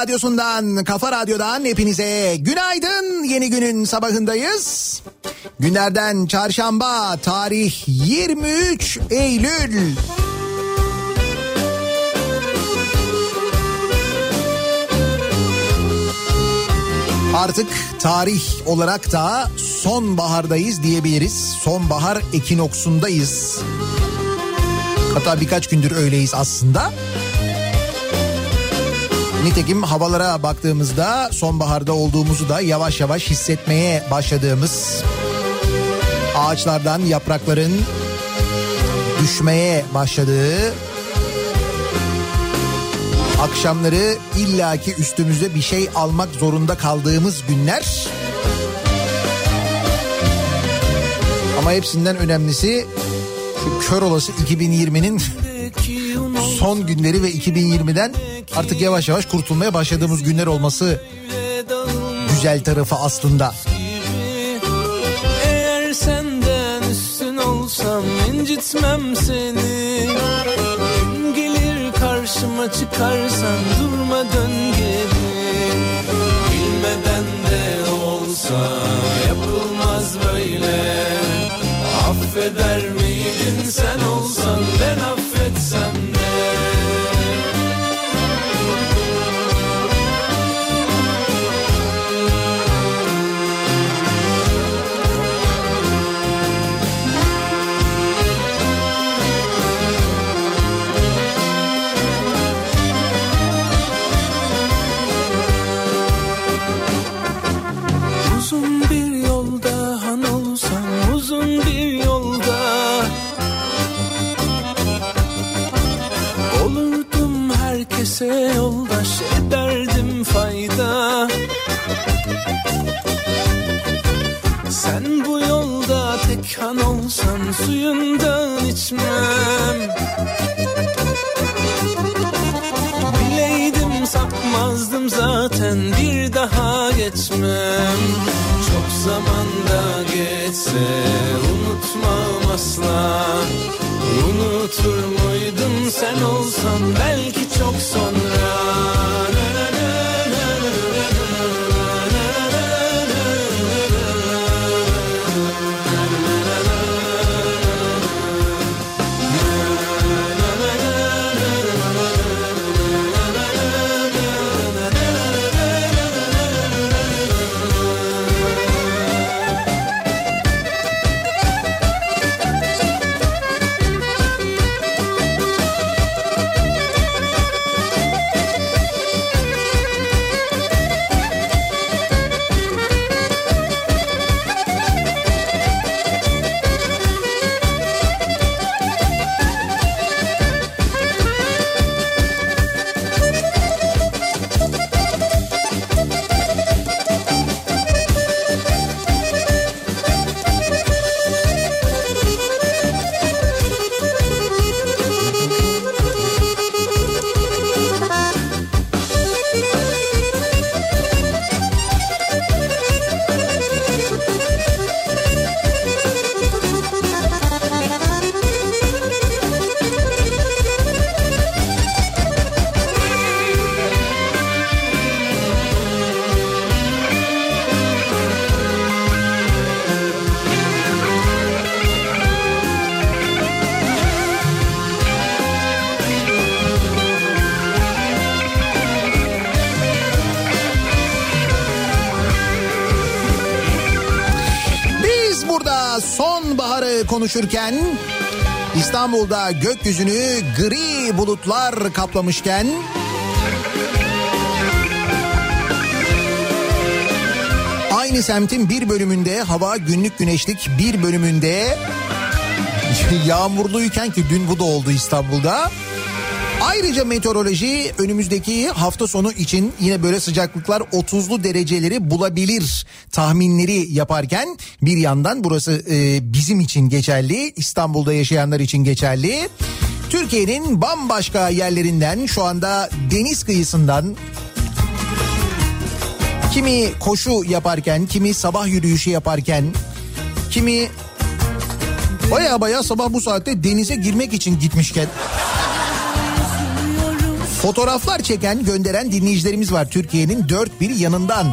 Radyosu'ndan, Kafa Radyo'dan hepinize günaydın. Yeni günün sabahındayız. Günlerden çarşamba, tarih 23 Eylül. Artık tarih olarak da sonbahardayız diyebiliriz. Sonbahar ekinoksundayız. Hatta birkaç gündür öyleyiz aslında. Nitekim havalara baktığımızda sonbaharda olduğumuzu da yavaş yavaş hissetmeye başladığımız ağaçlardan yaprakların düşmeye başladığı akşamları illaki üstümüze bir şey almak zorunda kaldığımız günler. Ama hepsinden önemlisi şu kör olası 2020'nin son günleri ve 2020'den artık yavaş yavaş kurtulmaya başladığımız günler olması güzel tarafı aslında. Eğer senden üstün olsam incitmem seni. Gelir karşıma çıkarsan durma dön geri. Bilmeden de olsa yapılmaz böyle. Affeder miydin sen olsan ben affetsem zamanda geçse unutmam asla. Unutur muydun sen olsan belki çok sonra konuşurken İstanbul'da gökyüzünü gri bulutlar kaplamışken aynı semtin bir bölümünde hava günlük güneşlik bir bölümünde yağmurluyken ki dün bu da oldu İstanbul'da. Ayrıca meteoroloji önümüzdeki hafta sonu için yine böyle sıcaklıklar 30'lu dereceleri bulabilir tahminleri yaparken bir yandan burası e, bizim için geçerli, İstanbul'da yaşayanlar için geçerli. Türkiye'nin bambaşka yerlerinden şu anda deniz kıyısından kimi koşu yaparken, kimi sabah yürüyüşü yaparken, kimi baya baya sabah bu saatte denize girmek için gitmişken Fotoğraflar çeken gönderen dinleyicilerimiz var Türkiye'nin dört bir yanından.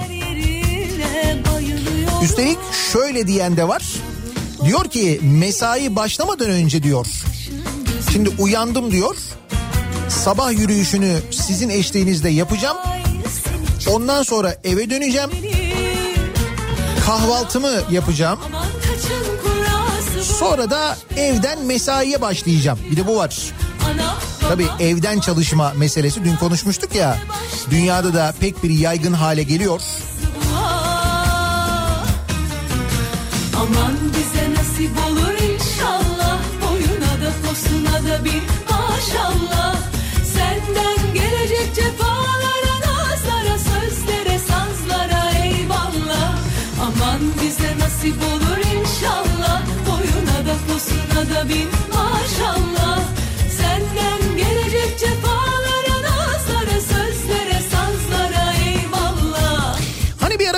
Üstelik şöyle diyen de var. Diyor ki mesai başlamadan önce diyor. Şimdi uyandım diyor. Sabah yürüyüşünü sizin eşliğinizde yapacağım. Ondan sonra eve döneceğim. Kahvaltımı yapacağım. Sonra da evden mesaiye başlayacağım. Bir de bu var. Tabii evden çalışma meselesi dün konuşmuştuk ya. Dünyada da pek bir yaygın hale geliyor. Aman bize nasip olur inşallah. Boyuna da posuna da bir maşallah. Senden gelecek cefalara nazlara Sözlere sazlara eyvallah. Aman bize nasip olur inşallah. Boyuna da posuna da bir maşallah. Senden gelecek cefalara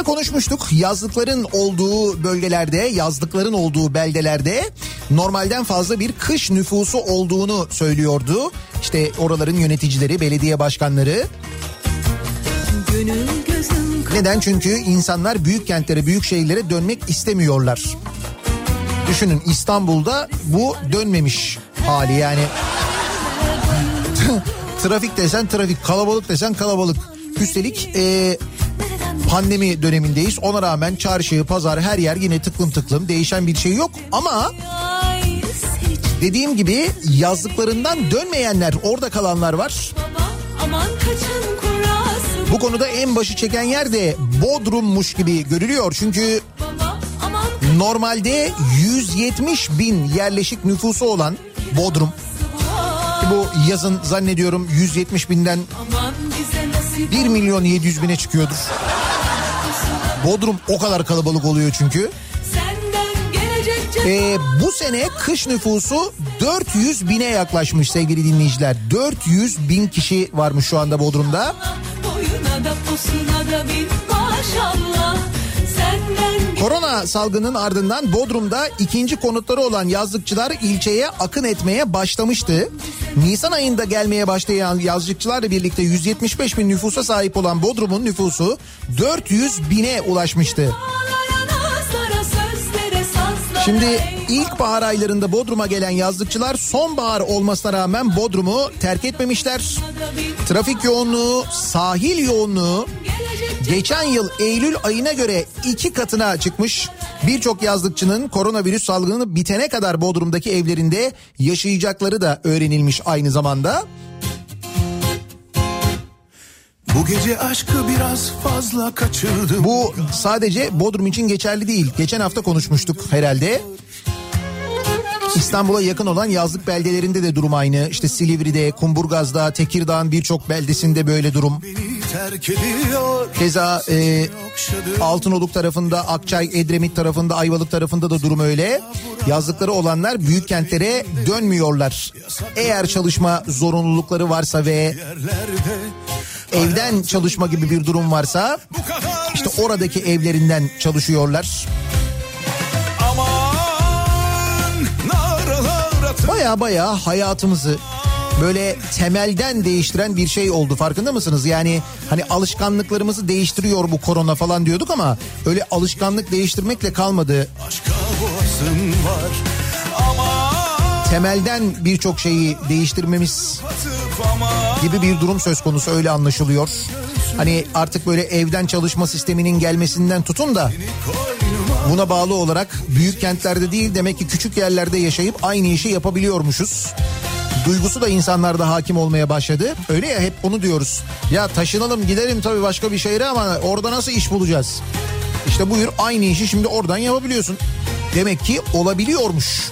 konuşmuştuk yazlıkların olduğu bölgelerde, yazlıkların olduğu beldelerde normalden fazla bir kış nüfusu olduğunu söylüyordu. İşte oraların yöneticileri, belediye başkanları. Neden? Çünkü insanlar büyük kentlere, büyük şehirlere dönmek istemiyorlar. Düşünün İstanbul'da bu dönmemiş hali yani. trafik desen trafik, kalabalık desen kalabalık. Üstelik e, pandemi dönemindeyiz. Ona rağmen çarşı, pazar her yer yine tıklım tıklım. Değişen bir şey yok ama dediğim gibi yazlıklarından dönmeyenler, orada kalanlar var. Bu konuda en başı çeken yer de Bodrum'muş gibi görülüyor. Çünkü normalde 170 bin yerleşik nüfusu olan Bodrum. Bu yazın zannediyorum 170 binden aman bize nasip 1 milyon 700 bine çıkıyordur. Bodrum o kadar kalabalık oluyor çünkü. Ee, bu sene kış nüfusu 400 bine yaklaşmış sevgili dinleyiciler. 400 bin kişi varmış şu anda Bodrum'da. Boyuna da da bir maşallah Korona salgının ardından Bodrum'da ikinci konutları olan yazlıkçılar ilçeye akın etmeye başlamıştı. Nisan ayında gelmeye başlayan yazlıkçılarla birlikte 175 bin nüfusa sahip olan Bodrum'un nüfusu 400 bine ulaşmıştı. Şimdi ilkbahar aylarında Bodrum'a gelen yazlıkçılar sonbahar olmasına rağmen Bodrum'u terk etmemişler. Trafik yoğunluğu, sahil yoğunluğu geçen yıl Eylül ayına göre iki katına çıkmış. Birçok yazlıkçının koronavirüs salgını bitene kadar Bodrum'daki evlerinde yaşayacakları da öğrenilmiş aynı zamanda. Bu gece aşkı biraz fazla kaçırdım. Bu sadece Bodrum için geçerli değil. Geçen hafta konuşmuştuk herhalde. İstanbul'a yakın olan yazlık beldelerinde de durum aynı. İşte Silivri'de, Kumburgaz'da, Tekirdağ'ın birçok beldesinde böyle durum. Keza e. Altınoluk tarafında, Akçay, Edremit tarafında, Ayvalık tarafında da durum öyle. Yazlıkları olanlar büyük kentlere dönmüyorlar. Eğer çalışma zorunlulukları varsa ve evden çalışma gibi bir durum varsa işte oradaki evlerinden çalışıyorlar. Baya baya hayatımızı böyle temelden değiştiren bir şey oldu farkında mısınız? Yani hani alışkanlıklarımızı değiştiriyor bu korona falan diyorduk ama öyle alışkanlık değiştirmekle kalmadı. Temelden birçok şeyi değiştirmemiz aman gibi bir durum söz konusu öyle anlaşılıyor. Hani artık böyle evden çalışma sisteminin gelmesinden tutun da buna bağlı olarak büyük kentlerde değil demek ki küçük yerlerde yaşayıp aynı işi yapabiliyormuşuz. Duygusu da insanlarda hakim olmaya başladı. Öyle ya hep onu diyoruz. Ya taşınalım gidelim tabii başka bir şehre ama orada nasıl iş bulacağız? İşte buyur aynı işi şimdi oradan yapabiliyorsun. Demek ki olabiliyormuş.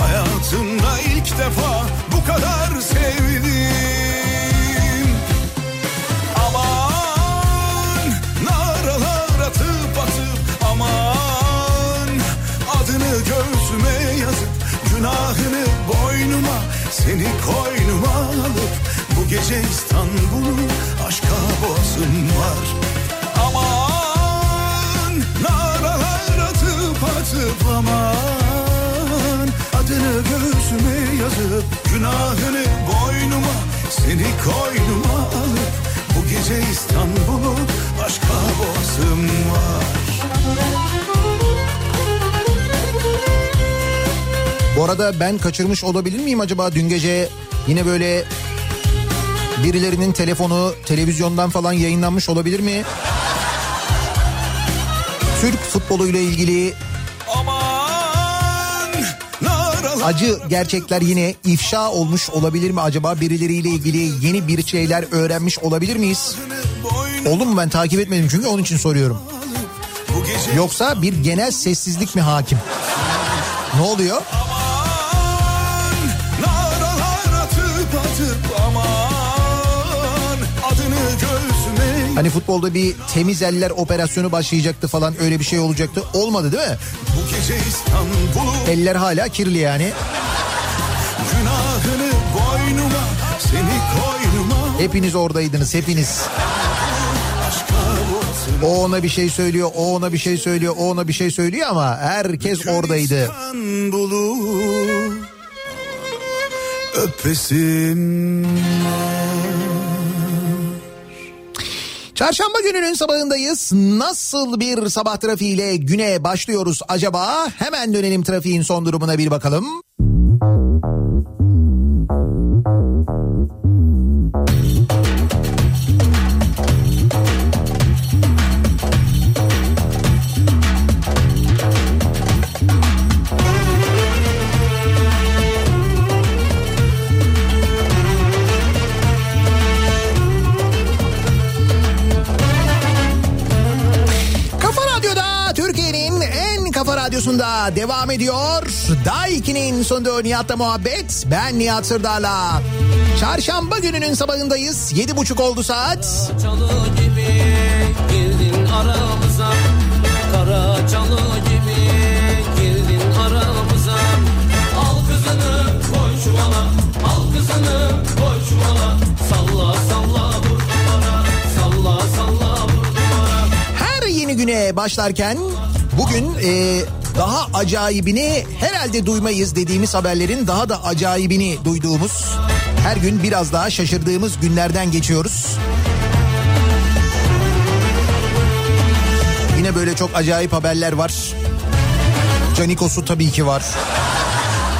Hayatımda ilk defa bu kadar sevdim. Aman naralar atıp atıp aman. Adını göğsüme yazıp günahını boynuma Seni koynuma alıp bu gece İstanbul'u aşka boğazım var. Aman naralar atıp atıp aman Adını göğsüme yazıp günahını boynuma Seni koynuma alıp bu gece İstanbul'u aşka boğazım var Bu arada ben kaçırmış olabilir miyim acaba dün gece yine böyle birilerinin telefonu televizyondan falan yayınlanmış olabilir mi? Türk futboluyla ilgili acı gerçekler yine ifşa olmuş olabilir mi acaba? Birileriyle ilgili yeni bir şeyler öğrenmiş olabilir miyiz? Oldu mu ben takip etmedim çünkü onun için soruyorum. Yoksa bir genel sessizlik mi hakim? Ne oluyor? Hani futbolda bir temiz eller operasyonu başlayacaktı falan öyle bir şey olacaktı. Olmadı değil mi? bu gece İstanbul'u Eller hala kirli yani. Günahını boynuma seni koynuma Hepiniz oradaydınız hepiniz. O ona bir şey söylüyor, o ona bir şey söylüyor, o ona bir şey söylüyor ama herkes oradaydı. İstanbul'u öpesim Çarşamba gününün sabahındayız. Nasıl bir sabah trafiğiyle güne başlıyoruz acaba? Hemen dönelim trafiğin son durumuna bir bakalım. Radyosunda devam ediyor. Daiki'nin sonunda Nihat'la muhabbet. Ben Nihat Sırdar'la. Çarşamba gününün sabahındayız. Yedi buçuk oldu saat. Çalı gibi girdin aramıza Kara çalı gibi girdin aramıza Al kızını koy çuvala Al kızını koy çuvala Salla salla vur duvara Salla salla vur duvara Her yeni güne başlarken bugün e, daha acayibini herhalde duymayız dediğimiz haberlerin daha da acayibini duyduğumuz her gün biraz daha şaşırdığımız günlerden geçiyoruz. Yine böyle çok acayip haberler var. Canikos'u tabii ki var.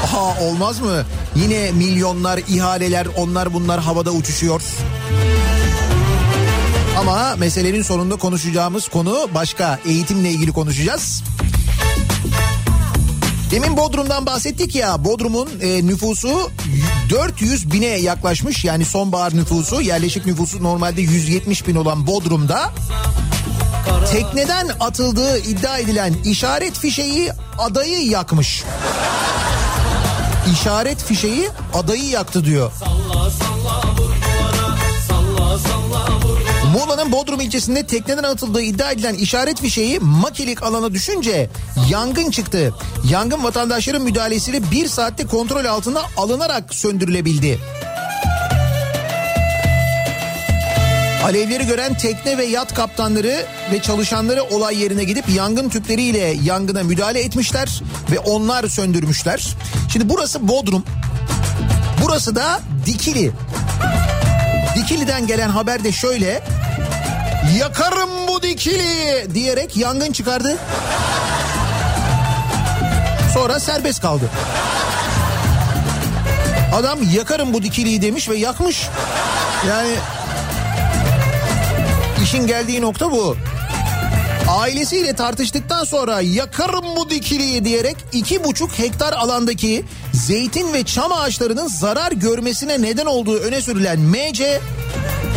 Aha olmaz mı? Yine milyonlar, ihaleler, onlar bunlar havada uçuşuyor. Ama meselenin sonunda konuşacağımız konu başka. Eğitimle ilgili konuşacağız. Demin Bodrum'dan bahsettik ya. Bodrum'un e, nüfusu 400 bine yaklaşmış. Yani sonbahar nüfusu, yerleşik nüfusu normalde 170 bin olan Bodrum'da tekneden atıldığı iddia edilen işaret fişeği adayı yakmış. İşaret fişeği adayı yaktı diyor. Muğla'nın Bodrum ilçesinde tekneden atıldığı iddia edilen işaret fişeği makilik alana düşünce yangın çıktı. Yangın vatandaşların müdahalesiyle bir saatte kontrol altına alınarak söndürülebildi. Alevleri gören tekne ve yat kaptanları ve çalışanları olay yerine gidip yangın tüpleriyle yangına müdahale etmişler ve onlar söndürmüşler. Şimdi burası Bodrum. Burası da Dikili. Dikili'den gelen haber de şöyle. Yakarım bu dikili diyerek yangın çıkardı. Sonra serbest kaldı. Adam yakarım bu dikiliyi demiş ve yakmış. Yani işin geldiği nokta bu. Ailesiyle tartıştıktan sonra yakarım bu dikiliyi diyerek iki buçuk hektar alandaki zeytin ve çam ağaçlarının zarar görmesine neden olduğu öne sürülen MC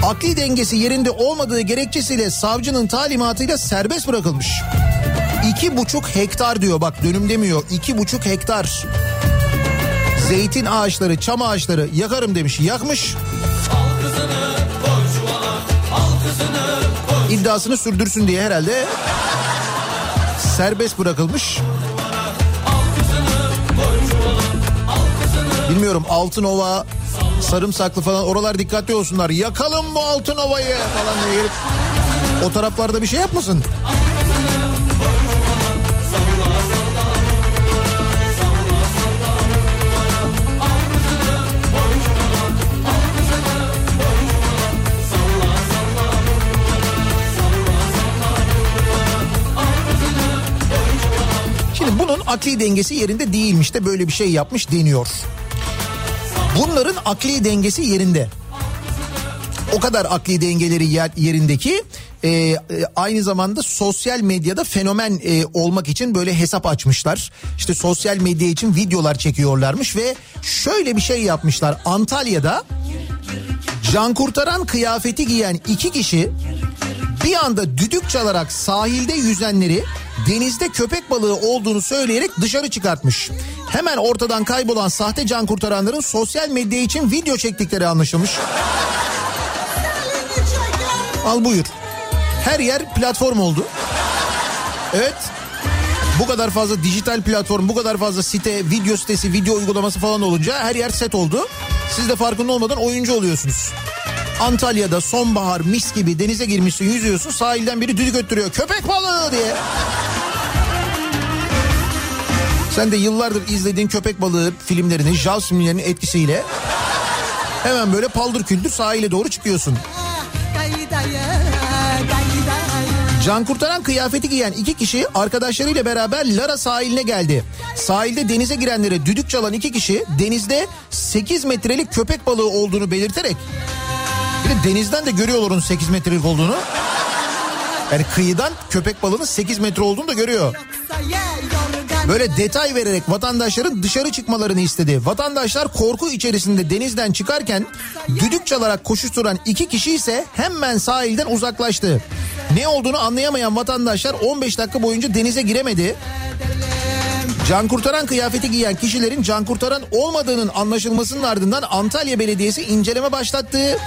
akli dengesi yerinde olmadığı gerekçesiyle savcının talimatıyla serbest bırakılmış. İki buçuk hektar diyor bak dönüm demiyor iki buçuk hektar. Zeytin ağaçları, çam ağaçları yakarım demiş. Yakmış. İddiasını sürdürsün diye herhalde serbest bırakılmış. Bilmiyorum Altınova, Sarımsaklı falan oralar dikkatli olsunlar. Yakalım bu Altınova'yı falan diye gelip o taraflarda bir şey yapmasın. Şimdi bunun akli dengesi yerinde değilmiş de böyle bir şey yapmış deniyor. Bunların akli dengesi yerinde. O kadar akli dengeleri yer, yerindeki e, e, aynı zamanda sosyal medyada fenomen e, olmak için böyle hesap açmışlar. İşte sosyal medya için videolar çekiyorlarmış ve şöyle bir şey yapmışlar. Antalya'da can kurtaran kıyafeti giyen iki kişi bir anda düdük çalarak sahilde yüzenleri denizde köpek balığı olduğunu söyleyerek dışarı çıkartmış. Hemen ortadan kaybolan sahte can kurtaranların sosyal medya için video çektikleri anlaşılmış. Al buyur. Her yer platform oldu. Evet. Bu kadar fazla dijital platform, bu kadar fazla site, video sitesi, video uygulaması falan olunca her yer set oldu. Siz de farkında olmadan oyuncu oluyorsunuz. Antalya'da sonbahar mis gibi denize girmişsin yüzüyorsun sahilden biri düdük öttürüyor köpek balığı diye. Sen de yıllardır izlediğin köpek balığı filmlerini, Jaws filmlerinin etkisiyle hemen böyle paldır küldür sahile doğru çıkıyorsun. Can kurtaran kıyafeti giyen iki kişi arkadaşlarıyla beraber Lara sahiline geldi. Sahilde denize girenlere düdük çalan iki kişi denizde 8 metrelik köpek balığı olduğunu belirterek bir de denizden de görüyorlar onun 8 metrelik olduğunu. Yani kıyıdan köpek balığının 8 metre olduğunu da görüyor. Böyle detay vererek vatandaşların dışarı çıkmalarını istedi. Vatandaşlar korku içerisinde denizden çıkarken düdük çalarak koşuşturan iki kişi ise hemen sahilden uzaklaştı. Ne olduğunu anlayamayan vatandaşlar 15 dakika boyunca denize giremedi. Can kurtaran kıyafeti giyen kişilerin can kurtaran olmadığının anlaşılmasının ardından Antalya Belediyesi inceleme başlattı.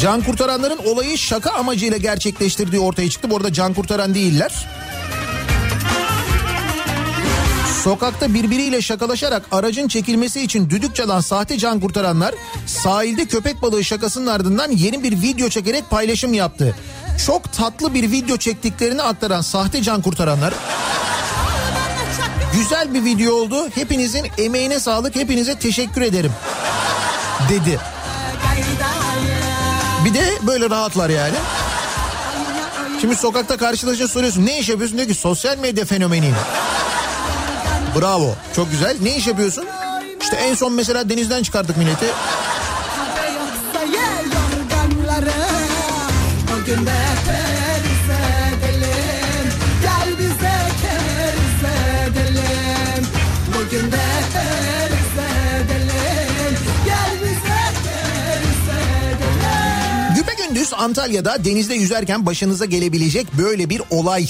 Can kurtaranların olayı şaka amacıyla gerçekleştirdiği ortaya çıktı. Bu arada can kurtaran değiller. Sokakta birbiriyle şakalaşarak aracın çekilmesi için düdük çalan sahte can kurtaranlar sahilde köpek balığı şakasının ardından yeni bir video çekerek paylaşım yaptı. Çok tatlı bir video çektiklerini aktaran sahte can kurtaranlar güzel bir video oldu. Hepinizin emeğine sağlık. Hepinize teşekkür ederim dedi. Bir de böyle rahatlar yani. Şimdi sokakta karşılaşınca soruyorsun ne iş yapıyorsun diyor ki sosyal medya fenomeniyim. Bravo çok güzel. Ne iş yapıyorsun? İşte en son mesela denizden çıkardık milleti. Bugün de Antalya'da denizde yüzerken başınıza gelebilecek böyle bir olay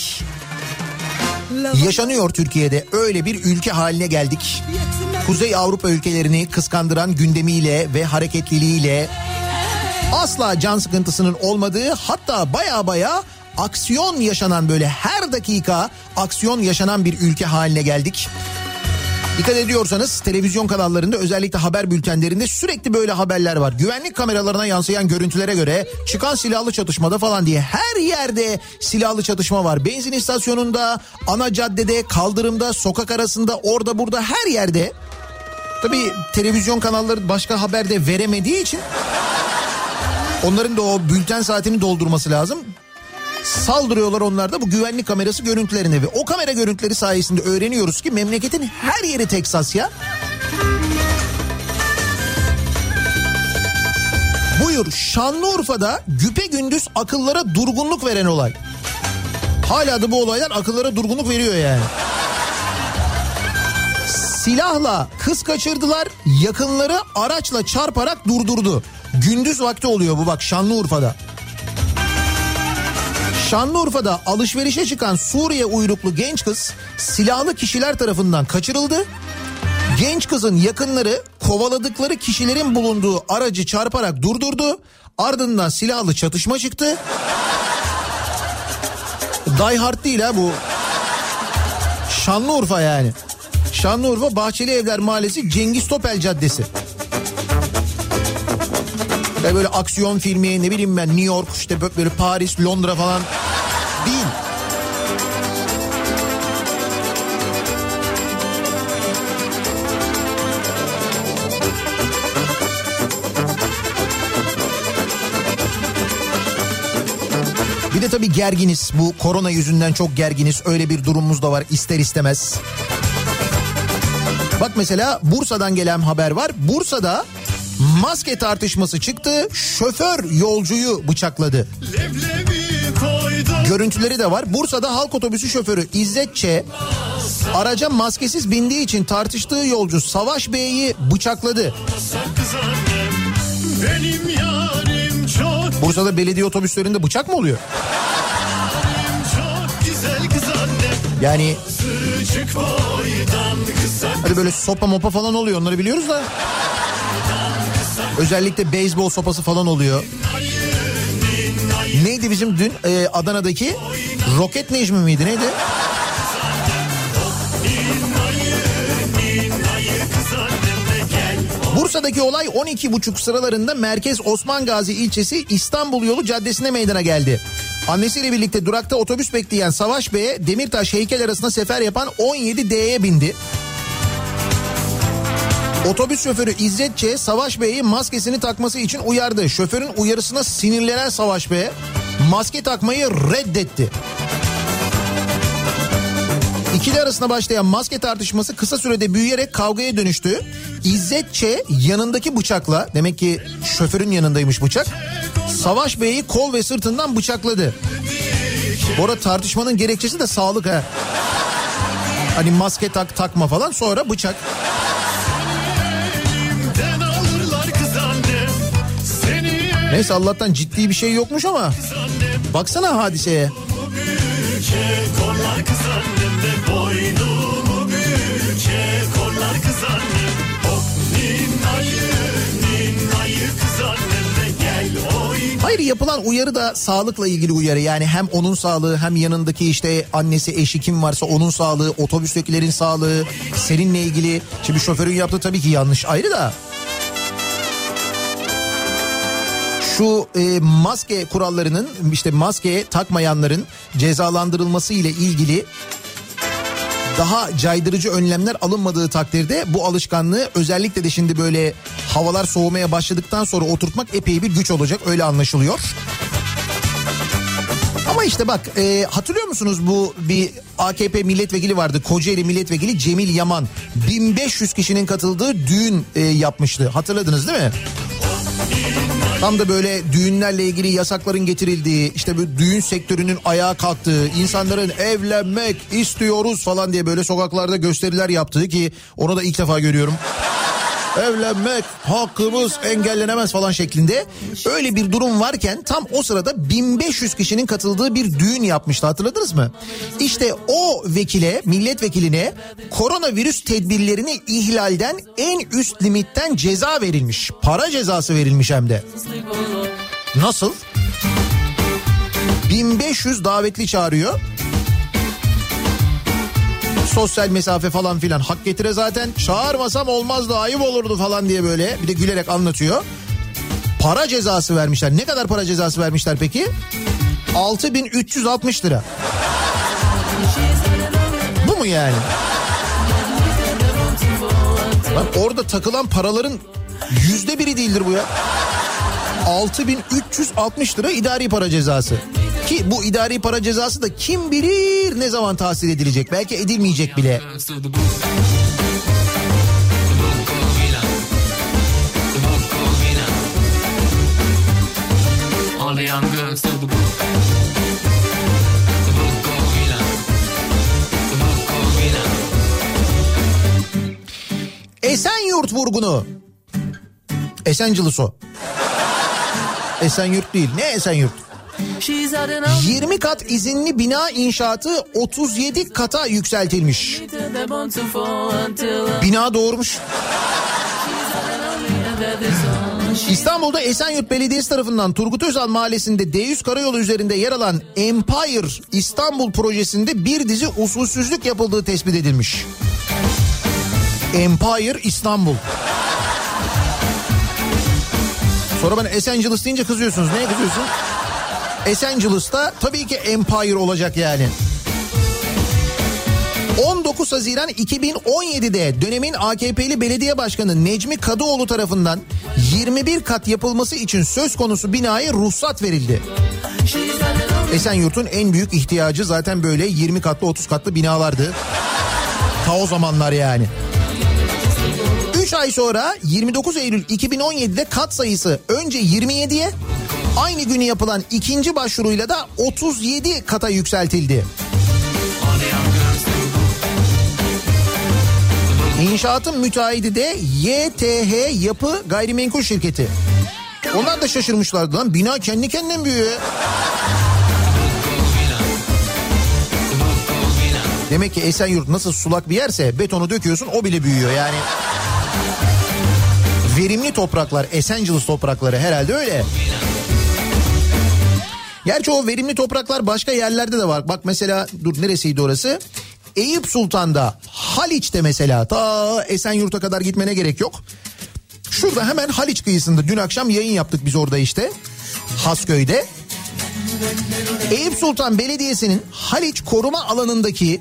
yaşanıyor Türkiye'de. Öyle bir ülke haline geldik. Kuzey Avrupa ülkelerini kıskandıran gündemiyle ve hareketliliğiyle asla can sıkıntısının olmadığı hatta baya baya aksiyon yaşanan böyle her dakika aksiyon yaşanan bir ülke haline geldik. Dikkat ediyorsanız televizyon kanallarında özellikle haber bültenlerinde sürekli böyle haberler var. Güvenlik kameralarına yansıyan görüntülere göre çıkan silahlı çatışmada falan diye her yerde silahlı çatışma var. Benzin istasyonunda, ana caddede, kaldırımda, sokak arasında, orada burada her yerde. Tabii televizyon kanalları başka haberde veremediği için onların da o bülten saatini doldurması lazım saldırıyorlar onlar da bu güvenlik kamerası görüntülerine ve o kamera görüntüleri sayesinde öğreniyoruz ki memleketin her yeri Teksas ya. Buyur Şanlıurfa'da güpe gündüz akıllara durgunluk veren olay. Hala da bu olaylar akıllara durgunluk veriyor yani. Silahla kız kaçırdılar yakınları araçla çarparak durdurdu. Gündüz vakti oluyor bu bak Şanlıurfa'da. Şanlıurfa'da alışverişe çıkan Suriye uyruklu genç kız silahlı kişiler tarafından kaçırıldı. Genç kızın yakınları kovaladıkları kişilerin bulunduğu aracı çarparak durdurdu. Ardından silahlı çatışma çıktı. Die Hard değil ha bu. Şanlıurfa yani. Şanlıurfa Bahçeli Evler Mahallesi Cengiz Topel Caddesi. Ya böyle aksiyon filmi ne bileyim ben New York işte böyle Paris, Londra falan değil. Bir de tabii gerginiz. Bu korona yüzünden çok gerginiz. Öyle bir durumumuz da var ister istemez. Bak mesela Bursa'dan gelen haber var. Bursa'da maske tartışması çıktı. Şoför yolcuyu bıçakladı. Görüntüleri de var. Bursa'da halk otobüsü şoförü İzzet Ç. araca maskesiz bindiği için tartıştığı yolcu Savaş Bey'i bıçakladı. Bursa'da belediye otobüslerinde bıçak mı oluyor? Yani hadi böyle sopa mopa falan oluyor onları biliyoruz da. Özellikle beyzbol sopası falan oluyor. Neydi bizim dün e, Adana'daki roket Necmi miydi neydi? Bursa'daki olay 12.30 sıralarında Merkez Osman Gazi ilçesi İstanbul yolu caddesine meydana geldi. Annesiyle birlikte durakta otobüs bekleyen Savaş Bey'e Demirtaş heykel arasında sefer yapan 17D'ye bindi. Otobüs şoförü İzzet Ç. Savaş Bey'i maskesini takması için uyardı. Şoförün uyarısına sinirlenen Savaş Bey maske takmayı reddetti. İkili arasında başlayan maske tartışması kısa sürede büyüyerek kavgaya dönüştü. İzzet Ç. yanındaki bıçakla demek ki şoförün yanındaymış bıçak. Savaş Bey'i kol ve sırtından bıçakladı. Bu arada tartışmanın gerekçesi de sağlık ha. Hani maske tak takma falan sonra bıçak. Neyse Allah'tan ciddi bir şey yokmuş ama baksana hadiseye. korlar Hayır yapılan uyarı da sağlıkla ilgili uyarı. Yani hem onun sağlığı hem yanındaki işte annesi eşi kim varsa onun sağlığı, otobüstekilerin sağlığı, seninle ilgili. Şimdi şoförün yaptığı tabii ki yanlış ayrı da. Şu e, maske kurallarının işte maske takmayanların cezalandırılması ile ilgili daha caydırıcı önlemler alınmadığı takdirde bu alışkanlığı özellikle de şimdi böyle havalar soğumaya başladıktan sonra oturtmak epey bir güç olacak öyle anlaşılıyor. Ama işte bak e, hatırlıyor musunuz bu bir AKP milletvekili vardı Kocaeli milletvekili Cemil Yaman 1500 kişinin katıldığı düğün e, yapmıştı hatırladınız değil mi? Tam da böyle düğünlerle ilgili yasakların getirildiği, işte bu düğün sektörünün ayağa kalktığı, insanların evlenmek istiyoruz falan diye böyle sokaklarda gösteriler yaptığı ki onu da ilk defa görüyorum. Evlenmek hakkımız engellenemez falan şeklinde öyle bir durum varken tam o sırada 1500 kişinin katıldığı bir düğün yapmıştı hatırladınız mı? İşte o vekile milletvekiline koronavirüs tedbirlerini ihlalden en üst limitten ceza verilmiş. Para cezası verilmiş hem de. Nasıl? 1500 davetli çağırıyor. Sosyal mesafe falan filan hak getire zaten çağırmasam olmazdı ayıp olurdu falan diye böyle bir de gülerek anlatıyor. Para cezası vermişler. Ne kadar para cezası vermişler peki? 6360 lira. Bu mu yani? Bak orada takılan paraların yüzde biri değildir bu ya. 6360 lira idari para cezası. Ki bu idari para cezası da kim bilir ne zaman tahsil edilecek. Belki edilmeyecek bile. All the young girls to the book. Esenyurt vurgunu. Esencilis. Esenyurt değil. Ne Esenyurt? She's had an 20 kat izinli bina inşaatı 37 kata yükseltilmiş. Bina doğurmuş. İstanbul'da Esenyurt Belediyesi tarafından Turgut Özal Mahallesi'nde D100 karayolu üzerinde yer alan Empire İstanbul projesinde bir dizi usulsüzlük yapıldığı tespit edilmiş. Empire İstanbul. Sonra bana Los Angeles deyince kızıyorsunuz. Neye kızıyorsun? Los Angeles'ta tabii ki Empire olacak yani. 19 Haziran 2017'de dönemin AKP'li belediye başkanı Necmi Kadıoğlu tarafından 21 kat yapılması için söz konusu binaya ruhsat verildi. Esenyurt'un en büyük ihtiyacı zaten böyle 20 katlı 30 katlı binalardı. Ta o zamanlar yani. 3 ay sonra 29 Eylül 2017'de kat sayısı önce 27'ye aynı günü yapılan ikinci başvuruyla da 37 kata yükseltildi. İnşaatın müteahhidi de YTH Yapı Gayrimenkul Şirketi. Onlar da şaşırmışlardı lan bina kendi kendine büyüyor? Demek ki Esenyurt nasıl sulak bir yerse betonu döküyorsun o bile büyüyor yani. Verimli topraklar, Esenciles toprakları herhalde öyle. Gerçi o verimli topraklar başka yerlerde de var. Bak mesela dur neresiydi orası? Eyüp Sultan'da, Haliç'te mesela ta Esenyurt'a kadar gitmene gerek yok. Şurada hemen Haliç kıyısında dün akşam yayın yaptık biz orada işte. Hasköy'de. Eyüp Sultan Belediyesi'nin Haliç koruma alanındaki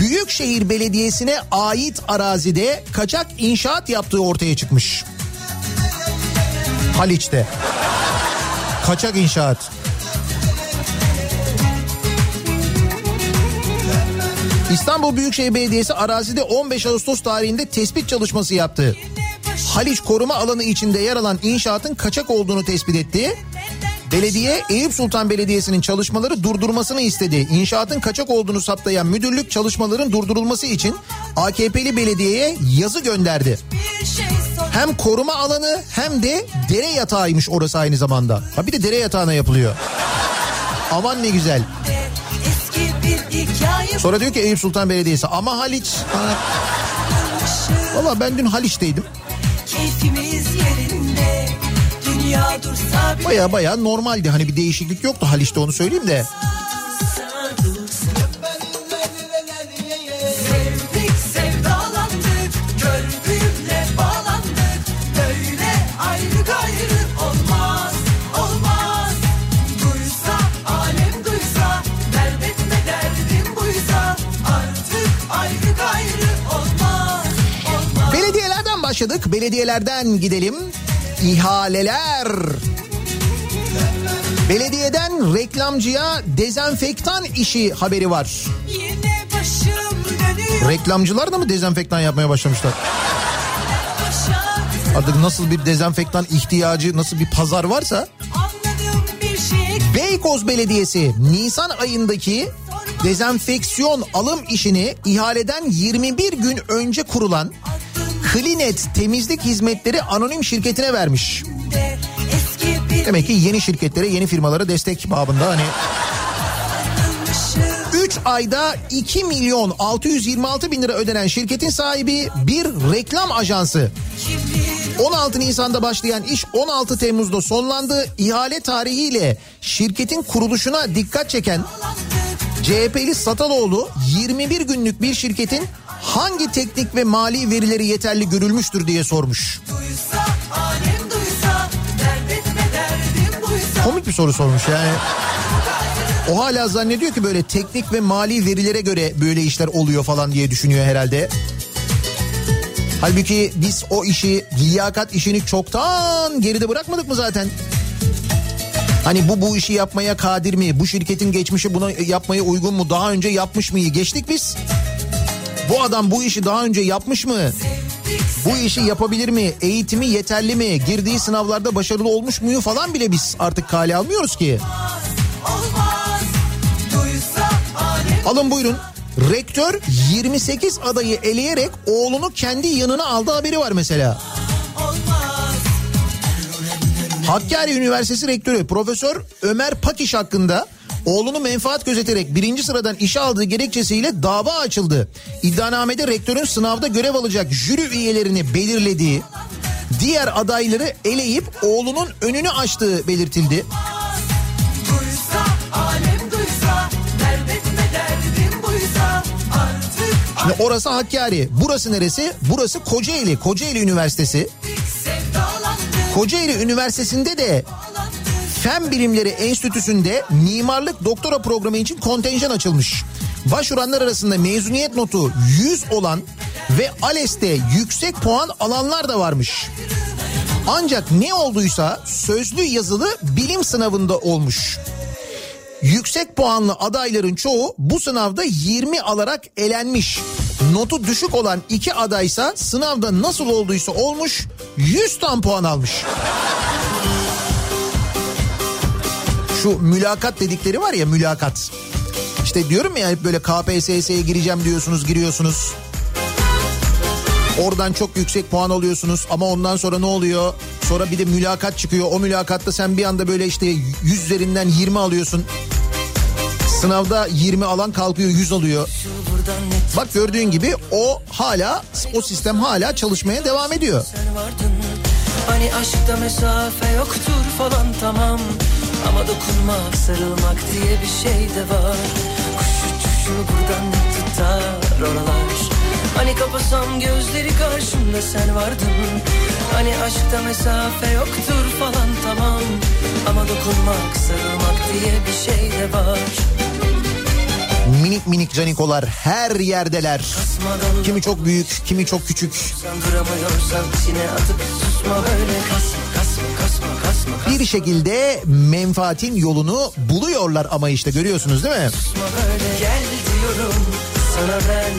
Büyükşehir Belediyesi'ne ait arazide kaçak inşaat yaptığı ortaya çıkmış. Haliç'te. Kaçak inşaat. İstanbul Büyükşehir Belediyesi arazide 15 Ağustos tarihinde tespit çalışması yaptı. Haliç koruma alanı içinde yer alan inşaatın kaçak olduğunu tespit etti. Belediye Eyüp Sultan Belediyesi'nin çalışmaları durdurmasını istedi. İnşaatın kaçak olduğunu saptayan müdürlük çalışmaların durdurulması için AKP'li belediyeye yazı gönderdi. Hem koruma alanı hem de dere yatağıymış orası aynı zamanda. Ha bir de dere yatağına yapılıyor. Aman ne güzel. Sonra diyor ki Eyüp Sultan Belediyesi ama Haliç. Ha. Valla ben dün Haliç'teydim. Keyfimiz yerinde Baya baya normaldi hani bir değişiklik yoktu Haliç'te onu söyleyeyim de. Başladık. Belediyelerden gidelim. İhaleler. Belediyeden reklamcıya dezenfektan işi haberi var. Reklamcılar da mı dezenfektan yapmaya başlamışlar? Artık nasıl bir dezenfektan ihtiyacı, nasıl bir pazar varsa şey Beykoz Belediyesi Nisan ayındaki dezenfeksiyon alım işini ihaleden 21 gün önce kurulan Klinet Temizlik Hizmetleri Anonim Şirketi'ne vermiş. Demek ki yeni şirketlere, yeni firmalara destek babında hani 3 ayda 2 milyon 626 bin lira ödenen şirketin sahibi bir reklam ajansı. 16 Nisan'da başlayan iş 16 Temmuz'da sonlandı. İhale tarihiyle şirketin kuruluşuna dikkat çeken CHP'li Sataloğlu 21 günlük bir şirketin hangi teknik ve mali verileri yeterli görülmüştür diye sormuş. duysa duysa Komik bir soru sormuş yani. O hala zannediyor ki böyle teknik ve mali verilere göre böyle işler oluyor falan diye düşünüyor herhalde. Halbuki biz o işi, liyakat işini çoktan geride bırakmadık mı zaten? Hani bu bu işi yapmaya kadir mi? Bu şirketin geçmişi buna yapmaya uygun mu? Daha önce yapmış mıyı? Geçtik biz. Bu adam bu işi daha önce yapmış mı? Bu işi yapabilir mi? Eğitimi yeterli mi? Girdiği sınavlarda başarılı olmuş muyu falan bile biz artık kale almıyoruz ki. Alın buyurun. Rektör 28 adayı eleyerek oğlunu kendi yanına aldı haberi var mesela. Hakkari Üniversitesi Rektörü Profesör Ömer Pakiş hakkında oğlunu menfaat gözeterek birinci sıradan işe aldığı gerekçesiyle dava açıldı. İddianamede rektörün sınavda görev alacak jüri üyelerini belirlediği, diğer adayları eleyip oğlunun önünü açtığı belirtildi. Şimdi orası Hakkari. Burası neresi? Burası Kocaeli. Kocaeli Üniversitesi. Kocaeli Üniversitesi'nde de Fen Bilimleri Enstitüsü'nde mimarlık doktora programı için kontenjan açılmış. Başvuranlar arasında mezuniyet notu 100 olan ve ALES'te yüksek puan alanlar da varmış. Ancak ne olduysa sözlü yazılı bilim sınavında olmuş. Yüksek puanlı adayların çoğu bu sınavda 20 alarak elenmiş. Notu düşük olan iki adaysa sınavda nasıl olduysa olmuş 100 tam puan almış. Şu mülakat dedikleri var ya mülakat. İşte diyorum ya hep böyle KPSS'ye gireceğim diyorsunuz giriyorsunuz. Oradan çok yüksek puan alıyorsunuz ama ondan sonra ne oluyor? Sonra bir de mülakat çıkıyor. O mülakatta sen bir anda böyle işte 100 üzerinden 20 alıyorsun. Sınavda 20 alan kalkıyor 100 alıyor. Bak gördüğün gibi o hala o sistem hala çalışmaya devam ediyor. Hani aşkta mesafe yoktur falan tamam. Ama dokunmak sarılmak diye bir şey de var. Kuş uçuşu buradan ne tutar oralar? Hani kapasam gözleri karşımda sen vardın. Hani aşkta mesafe yoktur falan tamam. Ama dokunmak sarılmak diye bir şey de var Minik minik canikolar her yerdeler. Kimi çok büyük, kimi çok küçük. Bir şekilde menfaatin yolunu buluyorlar ama işte görüyorsunuz değil mi? Gel diyorum sana ben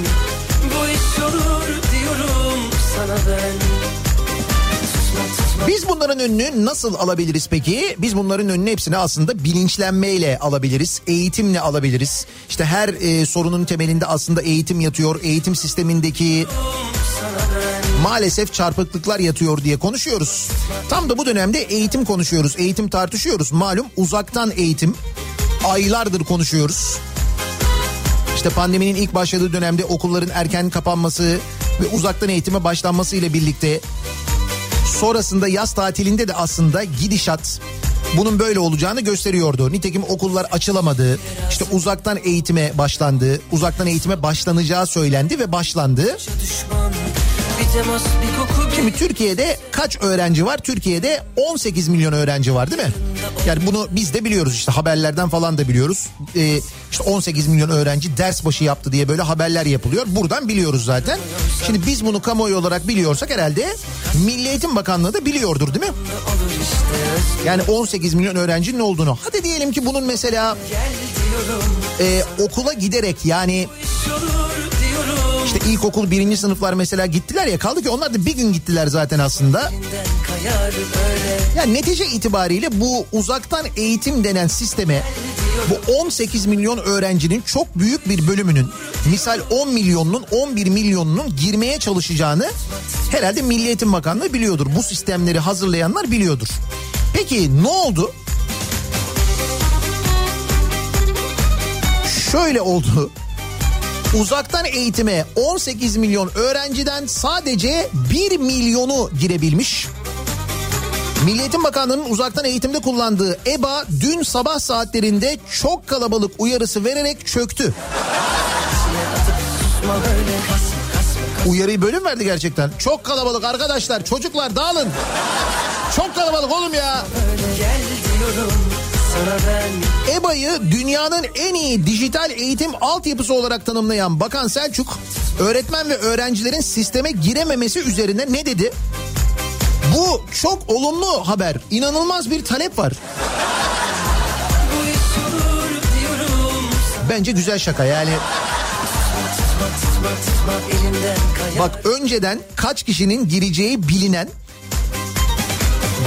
Bu iş olur diyorum sana ben Biz bunların önünü nasıl alabiliriz peki? Biz bunların önünü hepsini aslında bilinçlenmeyle alabiliriz, eğitimle alabiliriz. İşte her e, sorunun temelinde aslında eğitim yatıyor. Eğitim sistemindeki maalesef çarpıklıklar yatıyor diye konuşuyoruz. Tam da bu dönemde eğitim konuşuyoruz, eğitim tartışıyoruz. Malum uzaktan eğitim aylardır konuşuyoruz. İşte pandeminin ilk başladığı dönemde okulların erken kapanması ve uzaktan eğitime başlanması ile birlikte sonrasında yaz tatilinde de aslında gidişat bunun böyle olacağını gösteriyordu. Nitekim okullar açılamadı. İşte uzaktan eğitime başlandı. Uzaktan eğitime başlanacağı söylendi ve başlandı. Şimdi Türkiye'de kaç öğrenci var? Türkiye'de 18 milyon öğrenci var değil mi? Yani bunu biz de biliyoruz işte haberlerden falan da biliyoruz. Ee, işte 18 milyon öğrenci ders başı yaptı diye böyle haberler yapılıyor. Buradan biliyoruz zaten. Şimdi biz bunu kamuoyu olarak biliyorsak herhalde Milli Eğitim Bakanlığı da biliyordur değil mi? Yani 18 milyon öğrencinin olduğunu. Hadi diyelim ki bunun mesela e, okula giderek yani işte ilkokul birinci sınıflar mesela gittiler ya kaldı ki onlar da bir gün gittiler zaten aslında. Yani netice itibariyle bu uzaktan eğitim denen sisteme bu 18 milyon öğrencinin çok büyük bir bölümünün misal 10 milyonunun 11 milyonunun girmeye çalışacağını herhalde Milli Eğitim Bakanlığı biliyordur. Bu sistemleri hazırlayanlar biliyordur. Peki ne oldu? Şöyle oldu. Uzaktan eğitime 18 milyon öğrenciden sadece 1 milyonu girebilmiş. Milli Eğitim Bakanlığı'nın uzaktan eğitimde kullandığı EBA dün sabah saatlerinde çok kalabalık uyarısı vererek çöktü. Uyarıyı bölüm verdi gerçekten. Çok kalabalık arkadaşlar çocuklar dağılın. Çok kalabalık oğlum ya. gel diyorum EBA'yı dünyanın en iyi dijital eğitim altyapısı olarak tanımlayan Bakan Selçuk öğretmen ve öğrencilerin sisteme girememesi üzerine ne dedi? Bu çok olumlu haber. İnanılmaz bir talep var. Bence güzel şaka yani. Bak önceden kaç kişinin gireceği bilinen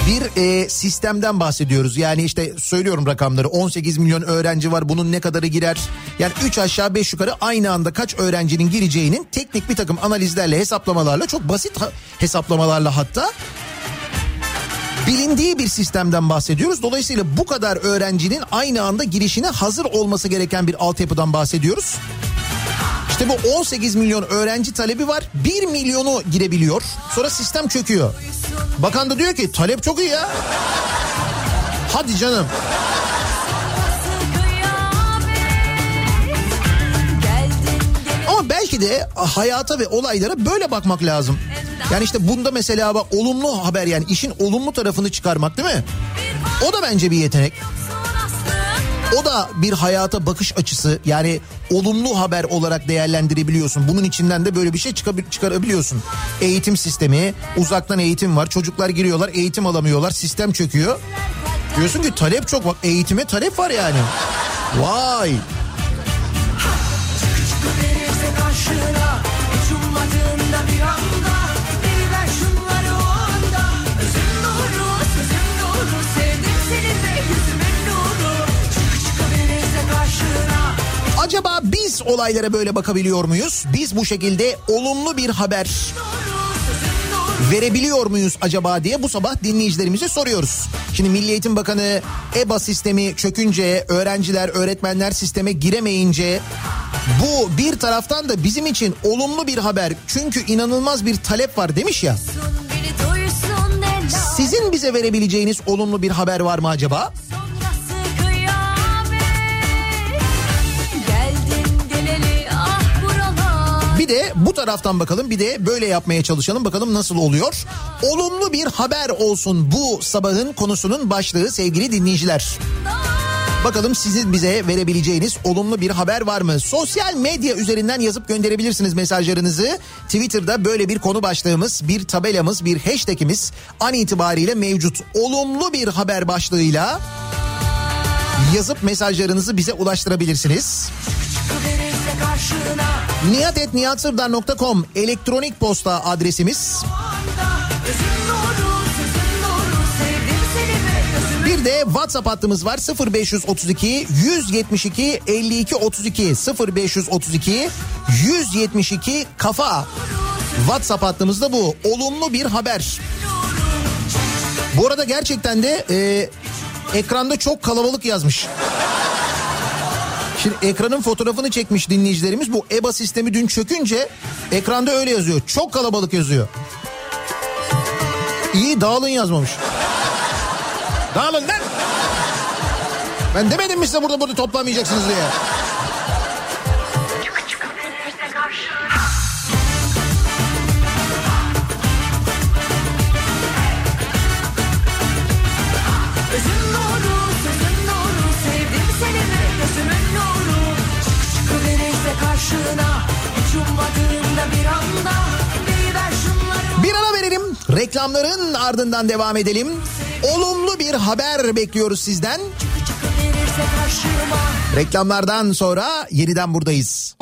bir e, sistemden bahsediyoruz. Yani işte söylüyorum rakamları 18 milyon öğrenci var bunun ne kadarı girer? Yani 3 aşağı 5 yukarı aynı anda kaç öğrencinin gireceğinin teknik bir takım analizlerle hesaplamalarla çok basit hesaplamalarla hatta bilindiği bir sistemden bahsediyoruz. Dolayısıyla bu kadar öğrencinin aynı anda girişine hazır olması gereken bir altyapıdan bahsediyoruz. İşte bu 18 milyon öğrenci talebi var. 1 milyonu girebiliyor. Sonra sistem çöküyor. Bakan da diyor ki talep çok iyi ya. Hadi canım. Ama belki de hayata ve olaylara böyle bakmak lazım. Yani işte bunda mesela bak olumlu haber yani işin olumlu tarafını çıkarmak değil mi? O da bence bir yetenek. O da bir hayata bakış açısı yani olumlu haber olarak değerlendirebiliyorsun. Bunun içinden de böyle bir şey çıkarabiliyorsun. Eğitim sistemi, uzaktan eğitim var. Çocuklar giriyorlar, eğitim alamıyorlar, sistem çöküyor. Diyorsun ki talep çok bak eğitime talep var yani. Vay. Acaba biz olaylara böyle bakabiliyor muyuz? Biz bu şekilde olumlu bir haber verebiliyor muyuz acaba diye bu sabah dinleyicilerimize soruyoruz. Şimdi Milli Eğitim Bakanı EBA sistemi çökünce, öğrenciler, öğretmenler sisteme giremeyince bu bir taraftan da bizim için olumlu bir haber. Çünkü inanılmaz bir talep var demiş ya. Sizin bize verebileceğiniz olumlu bir haber var mı acaba? Bu taraftan bakalım bir de böyle yapmaya çalışalım bakalım nasıl oluyor. Olumlu bir haber olsun bu sabahın konusunun başlığı sevgili dinleyiciler. Bakalım sizin bize verebileceğiniz olumlu bir haber var mı? Sosyal medya üzerinden yazıp gönderebilirsiniz mesajlarınızı. Twitter'da böyle bir konu başlığımız, bir tabelamız, bir hashtagimiz an itibariyle mevcut. Olumlu bir haber başlığıyla yazıp mesajlarınızı bize ulaştırabilirsiniz. Nihatetnihatsırdar.com elektronik posta adresimiz. Bir de WhatsApp hattımız var 0532 172 52 32 0532 172 kafa. WhatsApp hattımızda bu. Olumlu bir haber. Bu arada gerçekten de e, ekranda çok kalabalık yazmış. Şimdi ekranın fotoğrafını çekmiş dinleyicilerimiz. Bu EBA sistemi dün çökünce ekranda öyle yazıyor. Çok kalabalık yazıyor. İyi dağılın yazmamış. Dağılın lan. Ben demedim mi size burada burada toplanmayacaksınız diye. Reklamların ardından devam edelim. Olumlu bir haber bekliyoruz sizden. Reklamlardan sonra yeniden buradayız.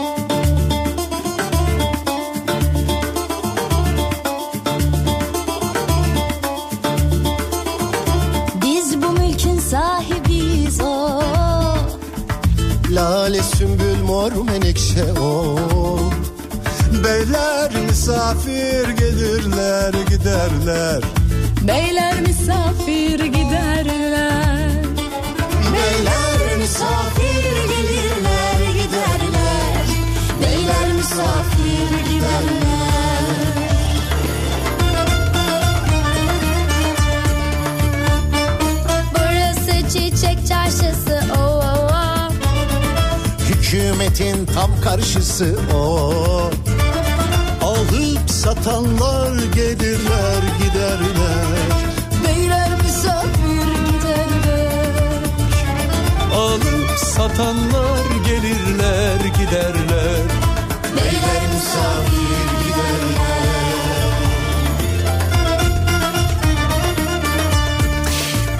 Biz bu mülkün sahibiyiz o Lale sümbül mor menekşe o Beyler misafir gelirler giderler. Beyler misafir giderler. Beyler misafir gelirler giderler. Beyler misafir giderler. Burası çiçek çarşısı o o o Hükümetin tam karşısı o Alıp satanlar gelirler giderler Beyler misafir giderler Alıp satanlar gelirler giderler Beyler misafir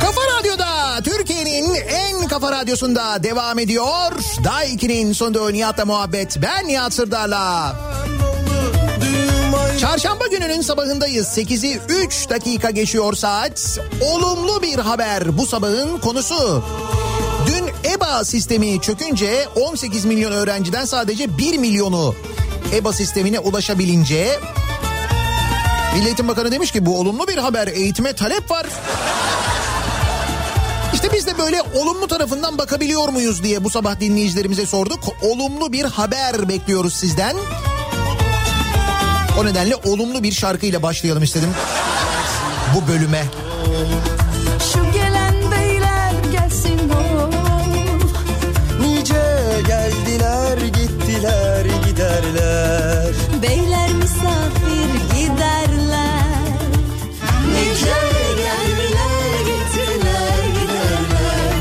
Kafa Radyo'da Türkiye'nin en kafa radyosunda devam ediyor. Day 2'nin sonunda Nihat'la muhabbet. Ben Nihat Sırdar'la. Çarşamba gününün sabahındayız. 8'i 3 dakika geçiyor saat. Olumlu bir haber bu sabahın konusu. Dün EBA sistemi çökünce 18 milyon öğrenciden sadece 1 milyonu EBA sistemine ulaşabilince Milli Eğitim Bakanı demiş ki bu olumlu bir haber eğitime talep var. İşte biz de böyle olumlu tarafından bakabiliyor muyuz diye bu sabah dinleyicilerimize sorduk. Olumlu bir haber bekliyoruz sizden. O nedenle olumlu bir şarkıyla başlayalım istedim bu bölüme. Şu gelen beyler gelsin. Nice geldiler gittiler giderler Beyler misafir giderler. Nice geldiler gittiler giderler.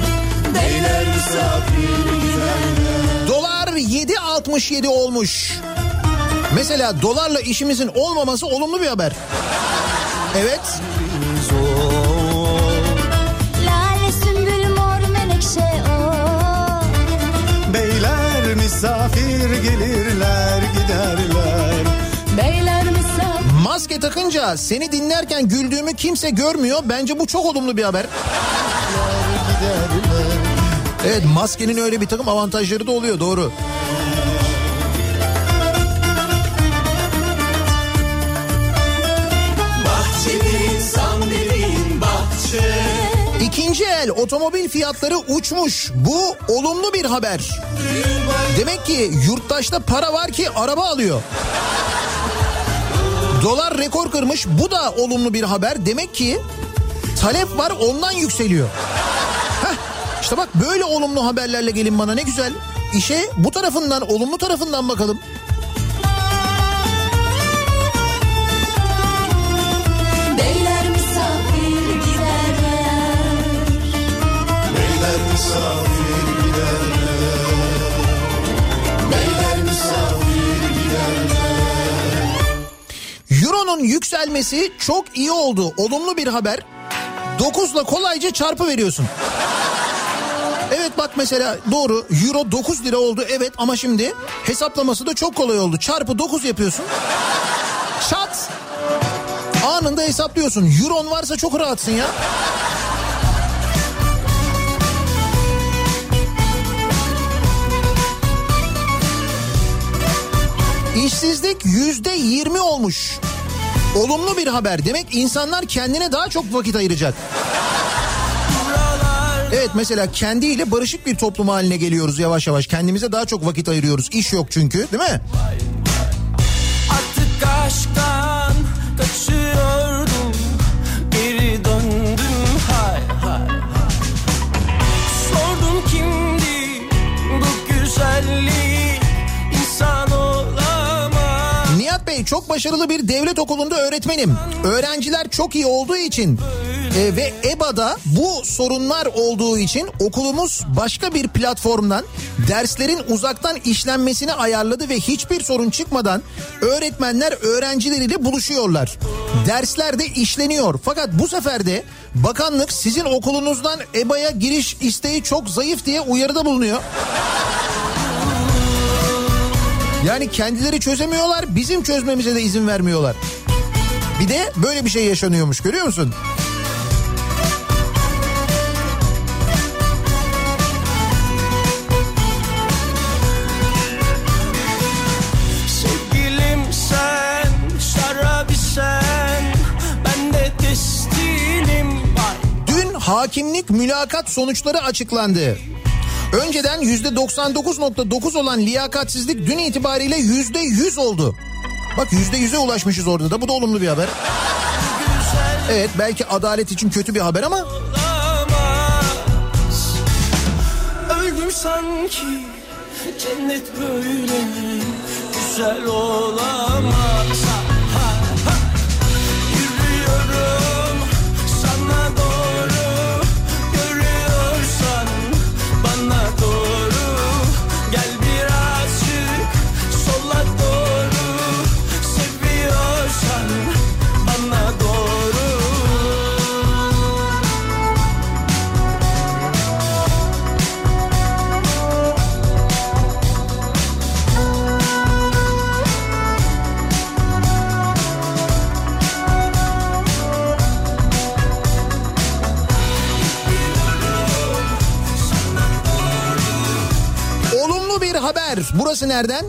Beyler misafir giderler. Dolar 7.67 olmuş. Mesela dolarla işimizin olmaması olumlu bir haber. Evet. Lale sümbül mor menekşe o Beyler misafir gelirler giderler Beyler misafir. Maske takınca seni dinlerken güldüğümü kimse görmüyor. Bence bu çok olumlu bir haber. Evet maskenin öyle bir takım avantajları da oluyor doğru. Bahçenin İkinci el otomobil fiyatları uçmuş. Bu olumlu bir haber. Demek ki yurttaşta para var ki araba alıyor. Dolar rekor kırmış. Bu da olumlu bir haber. Demek ki talep var ondan yükseliyor. Heh, işte bak böyle olumlu haberlerle gelin bana ne güzel. İşe bu tarafından olumlu tarafından bakalım. Euro'nun yükselmesi çok iyi oldu. Olumlu bir haber. 9'la kolayca çarpı veriyorsun. Evet bak mesela doğru euro 9 lira oldu evet ama şimdi hesaplaması da çok kolay oldu. Çarpı 9 yapıyorsun. Şat. Anında hesaplıyorsun. Euron varsa çok rahatsın ya. İşsizlik yüzde yirmi olmuş. Olumlu bir haber. Demek insanlar kendine daha çok vakit ayıracak. Evet mesela kendiyle barışık bir toplum haline geliyoruz yavaş yavaş. Kendimize daha çok vakit ayırıyoruz. İş yok çünkü değil mi? Artık aşktan kaçıyordum çok başarılı bir devlet okulunda öğretmenim. Öğrenciler çok iyi olduğu için e, ve EBA'da bu sorunlar olduğu için okulumuz başka bir platformdan derslerin uzaktan işlenmesini ayarladı ve hiçbir sorun çıkmadan öğretmenler öğrencileriyle buluşuyorlar. Dersler de işleniyor. Fakat bu sefer de bakanlık sizin okulunuzdan EBA'ya giriş isteği çok zayıf diye uyarıda bulunuyor. Yani kendileri çözemiyorlar, bizim çözmemize de izin vermiyorlar. Bir de böyle bir şey yaşanıyormuş görüyor musun? Dün hakimlik mülakat sonuçları açıklandı. Önceden %99.9 olan liyakatsizlik dün itibariyle %100 oldu. Bak %100'e ulaşmışız orada da bu da olumlu bir haber. Evet belki adalet için kötü bir haber ama Öldüm sanki cennet böyle güzel olamaz haber. Burası nereden?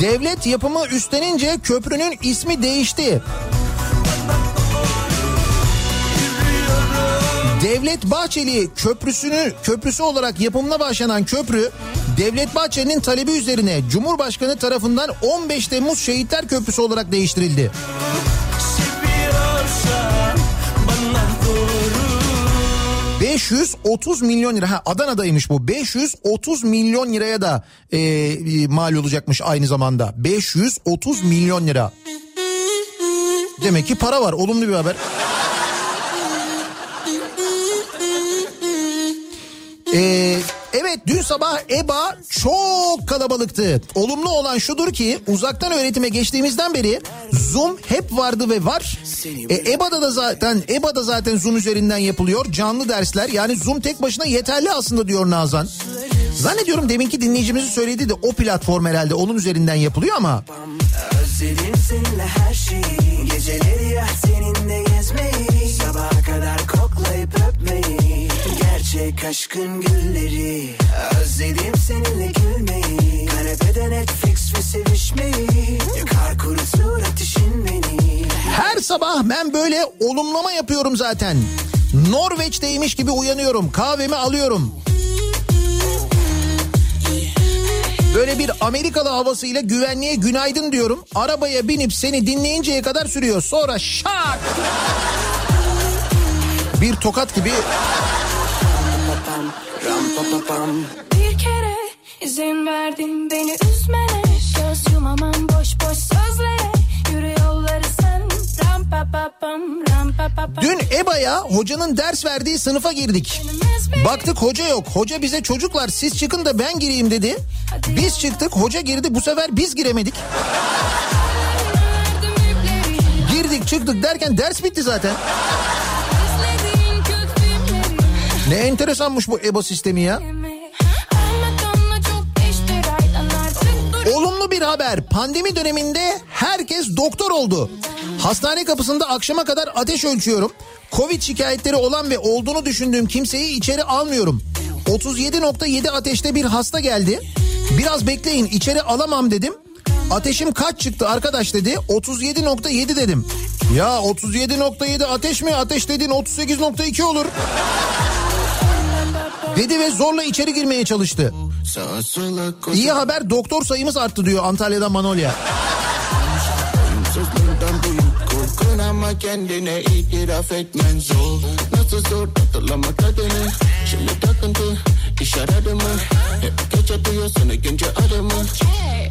Devlet yapımı üstlenince köprünün ismi değişti. Devlet Bahçeli köprüsünü köprüsü olarak yapımına başlanan köprü Devlet Bahçeli'nin talebi üzerine Cumhurbaşkanı tarafından 15 Temmuz Şehitler Köprüsü olarak değiştirildi. Seviyorsan 530 milyon lira. Ha Adana'daymış bu. 530 milyon liraya da e, e, mal olacakmış aynı zamanda. 530 milyon lira. Demek ki para var. Olumlu bir haber. Ee, evet dün sabah EBA çok kalabalıktı. Olumlu olan şudur ki uzaktan öğretime geçtiğimizden beri Zoom hep vardı ve var. E, EBA'da da zaten EBA'da zaten Zoom üzerinden yapılıyor canlı dersler. Yani Zoom tek başına yeterli aslında diyor Nazan. Zannediyorum deminki dinleyicimizin söylediği de o platform herhalde onun üzerinden yapılıyor ama Özledim seninle her şeyi Geceleri ya seninle Gerçek aşkın gülleri Özledim seninle gülmeyi Kanepede Netflix ve sevişmeyi Yakar kurutur ateşin beni Her sabah ben böyle olumlama yapıyorum zaten. Norveç'teymiş gibi uyanıyorum. Kahvemi alıyorum. Böyle bir Amerikalı havasıyla güvenliğe günaydın diyorum. Arabaya binip seni dinleyinceye kadar sürüyor. Sonra şak! Bir tokat gibi Bir kere izin verdin beni üzmene Göz yumamam boş boş sözlere Yürü yolları sen Ram pa pa pam ram pa pa pam Dün EBA'ya hocanın ders verdiği sınıfa girdik. Baktık hoca yok. Hoca bize çocuklar siz çıkın da ben gireyim dedi. Biz çıktık hoca girdi bu sefer biz giremedik. Girdik çıktık derken ders bitti zaten. Ne enteresanmış bu EBA sistemi ya. Olumlu bir haber. Pandemi döneminde herkes doktor oldu. Hastane kapısında akşama kadar ateş ölçüyorum. Covid şikayetleri olan ve olduğunu düşündüğüm kimseyi içeri almıyorum. 37.7 ateşte bir hasta geldi. Biraz bekleyin içeri alamam dedim. Ateşim kaç çıktı arkadaş dedi. 37.7 dedim. Ya 37.7 ateş mi? Ateş dediğin 38.2 olur. Dedi ve zorla içeri girmeye çalıştı. İyi haber doktor sayımız arttı diyor Antalya'dan Manolya. Korkun ama kendine itiraf etmen zor Nasıl zor hatırlama tadını Şimdi takıntı iş aradı mı Hep geç atıyor seni günce adımı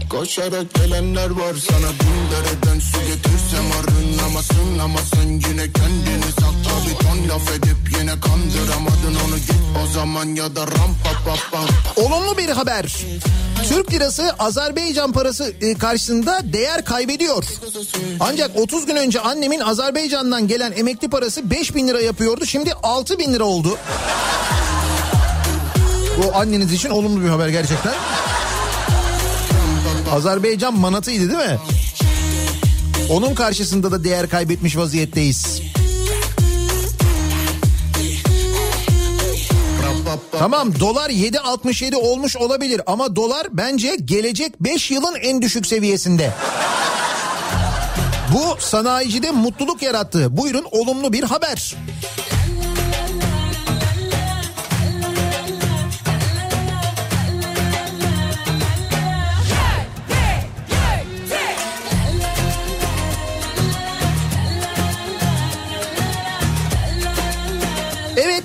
Koşarak gelenler var sana bin dereden su getirsem arınamazsın Ama sen yine kendini sakla bir ton laf edip yine kandıramadın onu git o zaman ya da ram pa pa pa Olumlu bir haber. Türk lirası Azerbaycan parası e, karşısında değer kaybediyor. Ancak 30 gün önce annemin Azerbaycan'dan gelen emekli parası 5 bin lira yapıyordu. Şimdi 6 bin lira oldu. Bu anneniz için olumlu bir haber gerçekten. Azerbaycan manatıydı değil mi? Onun karşısında da değer kaybetmiş vaziyetteyiz. Tamam dolar 7.67 olmuş olabilir ama dolar bence gelecek 5 yılın en düşük seviyesinde. Bu sanayicide mutluluk yarattı. Buyurun olumlu bir haber.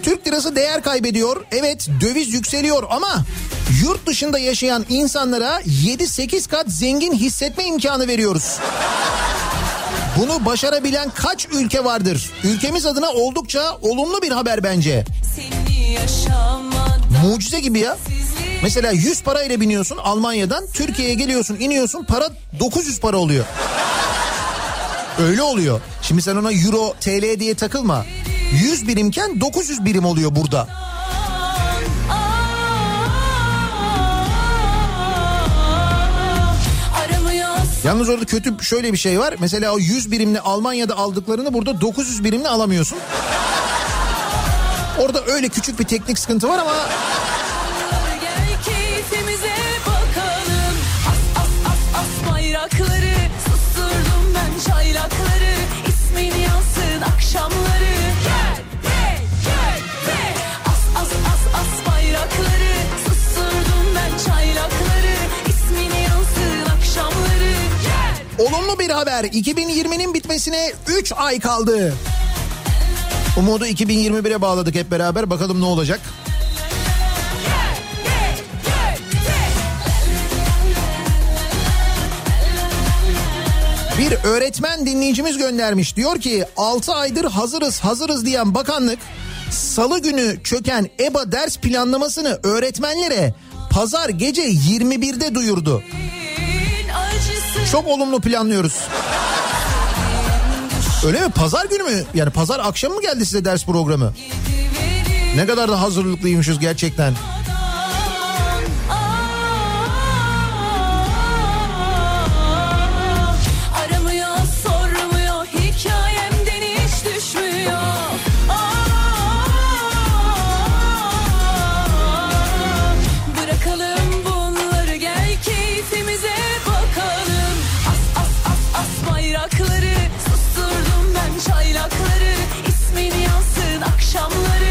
Türk lirası değer kaybediyor. Evet döviz yükseliyor ama yurt dışında yaşayan insanlara 7-8 kat zengin hissetme imkanı veriyoruz. Bunu başarabilen kaç ülke vardır? Ülkemiz adına oldukça olumlu bir haber bence. Mucize gibi ya. Mesela 100 parayla biniyorsun Almanya'dan Türkiye'ye geliyorsun iniyorsun para 900 para oluyor. Öyle oluyor. Şimdi sen ona euro TL diye takılma. 100 birimken 900 birim oluyor burada. Yalnız orada kötü şöyle bir şey var. Mesela o 100 birimle Almanya'da aldıklarını burada 900 birimle alamıyorsun. Orada öyle küçük bir teknik sıkıntı var ama Olumlu bir haber. 2020'nin bitmesine 3 ay kaldı. Umudu 2021'e bağladık hep beraber. Bakalım ne olacak? Bir öğretmen dinleyicimiz göndermiş. Diyor ki 6 aydır hazırız hazırız diyen bakanlık salı günü çöken EBA ders planlamasını öğretmenlere pazar gece 21'de duyurdu. Çok olumlu planlıyoruz. Öyle mi? Pazar günü mü? Yani pazar akşamı mı geldi size ders programı? Ne kadar da hazırlıklıymışız gerçekten. Akşamları.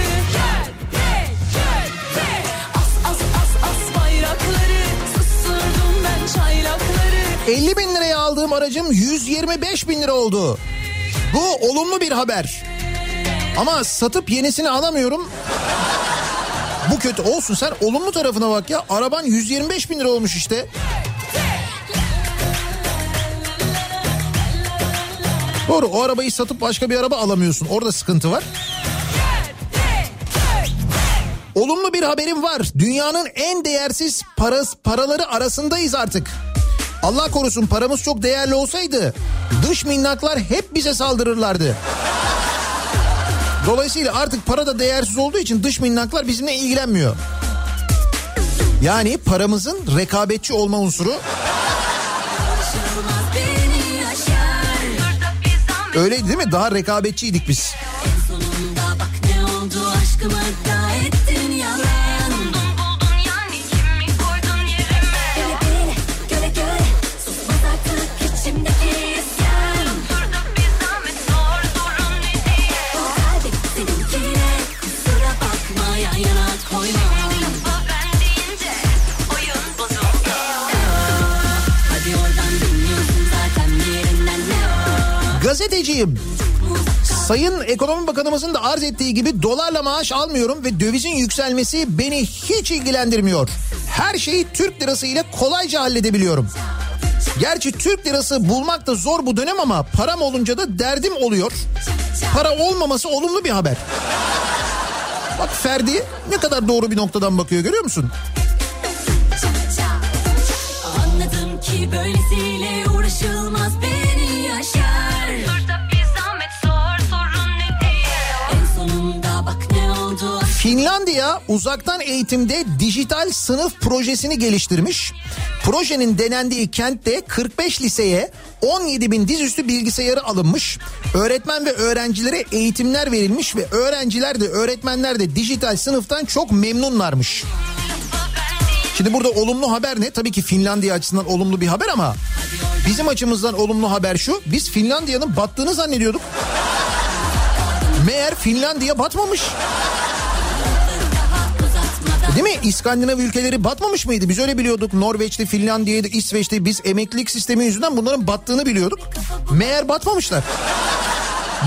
As as as as bayrakları, susturdum ben çaylakları. 50 bin liraya aldığım aracım 125 bin lira oldu. Bu olumlu bir haber. Ama satıp yenisini alamıyorum. Bu kötü olsun sen olumlu tarafına bak ya. Araban 125 bin lira olmuş işte. Doğru o arabayı satıp başka bir araba alamıyorsun. Orada sıkıntı var. Olumlu bir haberim var. Dünyanın en değersiz paras, paraları arasındayız artık. Allah korusun paramız çok değerli olsaydı dış minnaklar hep bize saldırırlardı. Dolayısıyla artık para da değersiz olduğu için dış minnaklar bizimle ilgilenmiyor. Yani paramızın rekabetçi olma unsuru öyleydi değil mi? Daha rekabetçiydik biz. Aşkımı da ettin yalan. Buldun yani kimi koydun yerime? Susmaz artık içimdeki isyan. Bir zahmet sor ne diye? Kalbim seninkine kusura bakma yan yana Gazeteciyim. Sayın Ekonomi Bakanımızın da arz ettiği gibi dolarla maaş almıyorum ve dövizin yükselmesi beni hiç ilgilendirmiyor. Her şeyi Türk lirası ile kolayca halledebiliyorum. Gerçi Türk lirası bulmak da zor bu dönem ama param olunca da derdim oluyor. Para olmaması olumlu bir haber. Bak Ferdi ne kadar doğru bir noktadan bakıyor görüyor musun? Anladım ki böylesiyle Finlandiya uzaktan eğitimde dijital sınıf projesini geliştirmiş. Projenin denendiği kentte 45 liseye 17 bin dizüstü bilgisayarı alınmış. Öğretmen ve öğrencilere eğitimler verilmiş ve öğrenciler de öğretmenler de dijital sınıftan çok memnunlarmış. Şimdi burada olumlu haber ne? Tabii ki Finlandiya açısından olumlu bir haber ama bizim açımızdan olumlu haber şu. Biz Finlandiya'nın battığını zannediyorduk. Meğer Finlandiya batmamış. Değil mi? İskandinav ülkeleri batmamış mıydı? Biz öyle biliyorduk. Norveç'te, Finlandiya'da, İsveç'te biz emeklilik sistemi yüzünden bunların battığını biliyorduk. Meğer batmamışlar.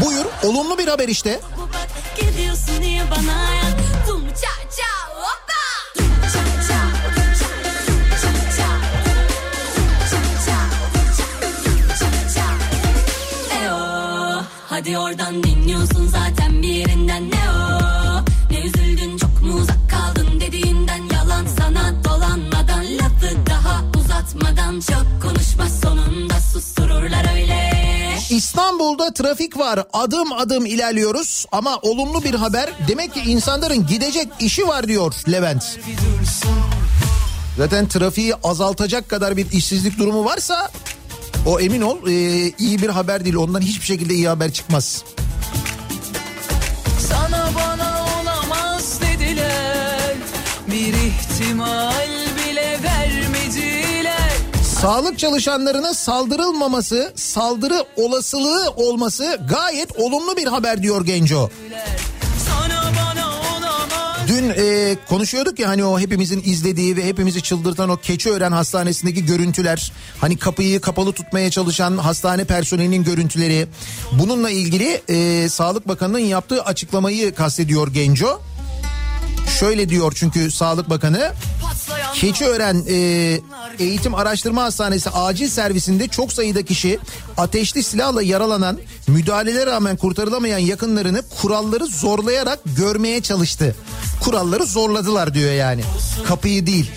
Buyur olumlu bir haber işte. E Hadi oradan dinliyorsun zaten bir yerinden Ne Trafik var. Adım adım ilerliyoruz ama olumlu bir haber. Demek ki insanların gidecek işi var diyor Levent. Zaten trafiği azaltacak kadar bir işsizlik durumu varsa o emin ol e, iyi bir haber değil. Ondan hiçbir şekilde iyi haber çıkmaz. Sana bana olamaz dediler Bir ihtimal Sağlık çalışanlarına saldırılmaması, saldırı olasılığı olması gayet olumlu bir haber diyor Genco. Dün e, konuşuyorduk ya hani o hepimizin izlediği ve hepimizi çıldırtan o Keçiören Hastanesi'ndeki görüntüler. Hani kapıyı kapalı tutmaya çalışan hastane personelinin görüntüleri. Bununla ilgili e, Sağlık Bakanı'nın yaptığı açıklamayı kastediyor Genco. Şöyle diyor çünkü Sağlık Bakanı Keçiören e, Eğitim Araştırma Hastanesi acil servisinde çok sayıda kişi ateşli silahla yaralanan, müdahalelere rağmen kurtarılamayan yakınlarını kuralları zorlayarak görmeye çalıştı. Kuralları zorladılar diyor yani. Kapıyı değil.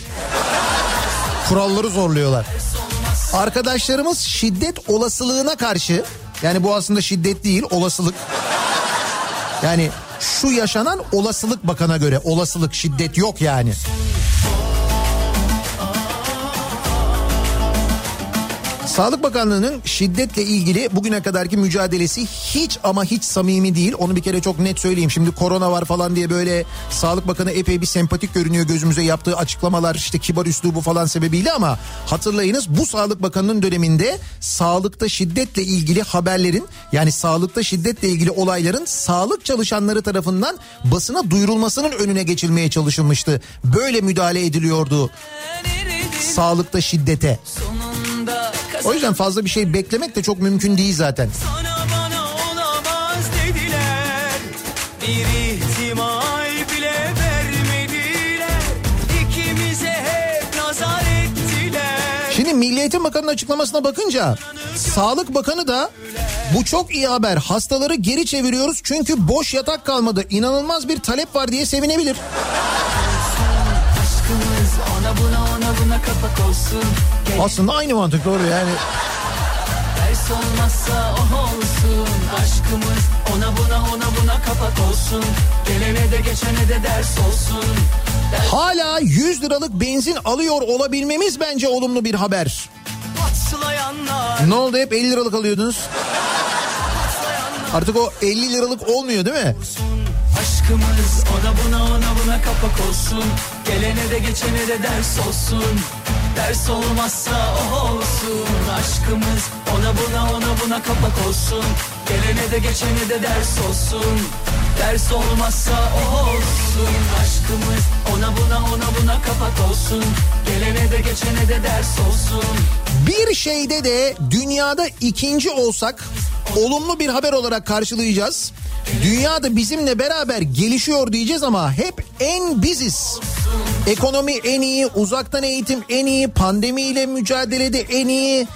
Kuralları zorluyorlar. Arkadaşlarımız şiddet olasılığına karşı yani bu aslında şiddet değil olasılık. Yani şu yaşanan olasılık bakana göre olasılık şiddet yok yani. Sağlık Bakanlığı'nın şiddetle ilgili bugüne kadarki mücadelesi hiç ama hiç samimi değil. Onu bir kere çok net söyleyeyim. Şimdi korona var falan diye böyle Sağlık Bakanı epey bir sempatik görünüyor gözümüze yaptığı açıklamalar işte kibar üslubu falan sebebiyle ama hatırlayınız bu Sağlık Bakanı'nın döneminde sağlıkta şiddetle ilgili haberlerin yani sağlıkta şiddetle ilgili olayların sağlık çalışanları tarafından basına duyurulmasının önüne geçilmeye çalışılmıştı. Böyle müdahale ediliyordu sağlıkta şiddete. sonunda O yüzden fazla bir şey beklemek de çok mümkün değil zaten. Sana bana olamaz dediler Bir ihtimal bile vermediler İkimize hep nazar ettiler Şimdi Milli Eğitim Bakanı'nın açıklamasına bakınca Sağlık Bakanı da bu çok iyi haber. Hastaları geri çeviriyoruz çünkü boş yatak kalmadı. İnanılmaz bir talep var diye sevinebilir. Aslında aynı mantık doğru yani. ders olmazsa o olsun Aşkımız ona buna ona buna kapak olsun Gelene de geçene de ders olsun Ders Hala 100 liralık benzin alıyor olabilmemiz bence olumlu bir haber. Ne oldu hep 50 liralık alıyordunuz? Artık o 50 liralık olmuyor değil mi? Aşkımız ona buna ona buna kapak olsun. Gelene de geçene de ders olsun. Ders olmazsa o olsun. Aşkımız ona buna ona buna kapak olsun. Gelene de geçene de ders olsun. Ders olmazsa o olsun. Aşkımız ona buna ona buna kapak olsun. Gelene de geçene de ders olsun Bir şeyde de dünyada ikinci olsak olumlu bir haber olarak karşılayacağız. Dünya da bizimle beraber gelişiyor diyeceğiz ama hep en biziz. Ekonomi en iyi, uzaktan eğitim en iyi, pandemiyle mücadelede en iyi.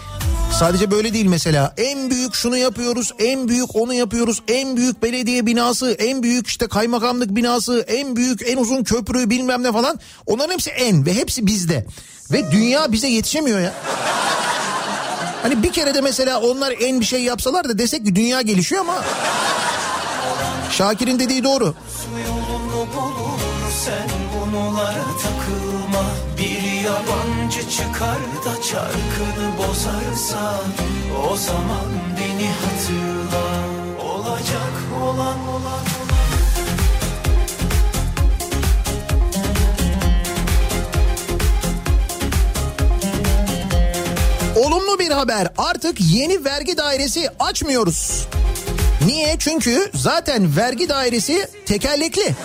Sadece böyle değil mesela. En büyük şunu yapıyoruz, en büyük onu yapıyoruz, en büyük belediye binası, en büyük işte kaymakamlık binası, en büyük en uzun köprü bilmem ne falan. Onların hepsi en ve hepsi bizde. Ve dünya bize yetişemiyor ya. Hani bir kere de mesela onlar en bir şey yapsalar da desek ki dünya gelişiyor ama Şakir'in dediği doğru. Yolunu bulur sen bunlara Bir yabancı çıkar da çarkını bozarsa O zaman beni hatırla Olacak olan olan Olumlu bir haber. Artık yeni vergi dairesi açmıyoruz. Niye? Çünkü zaten vergi dairesi tekerlekli.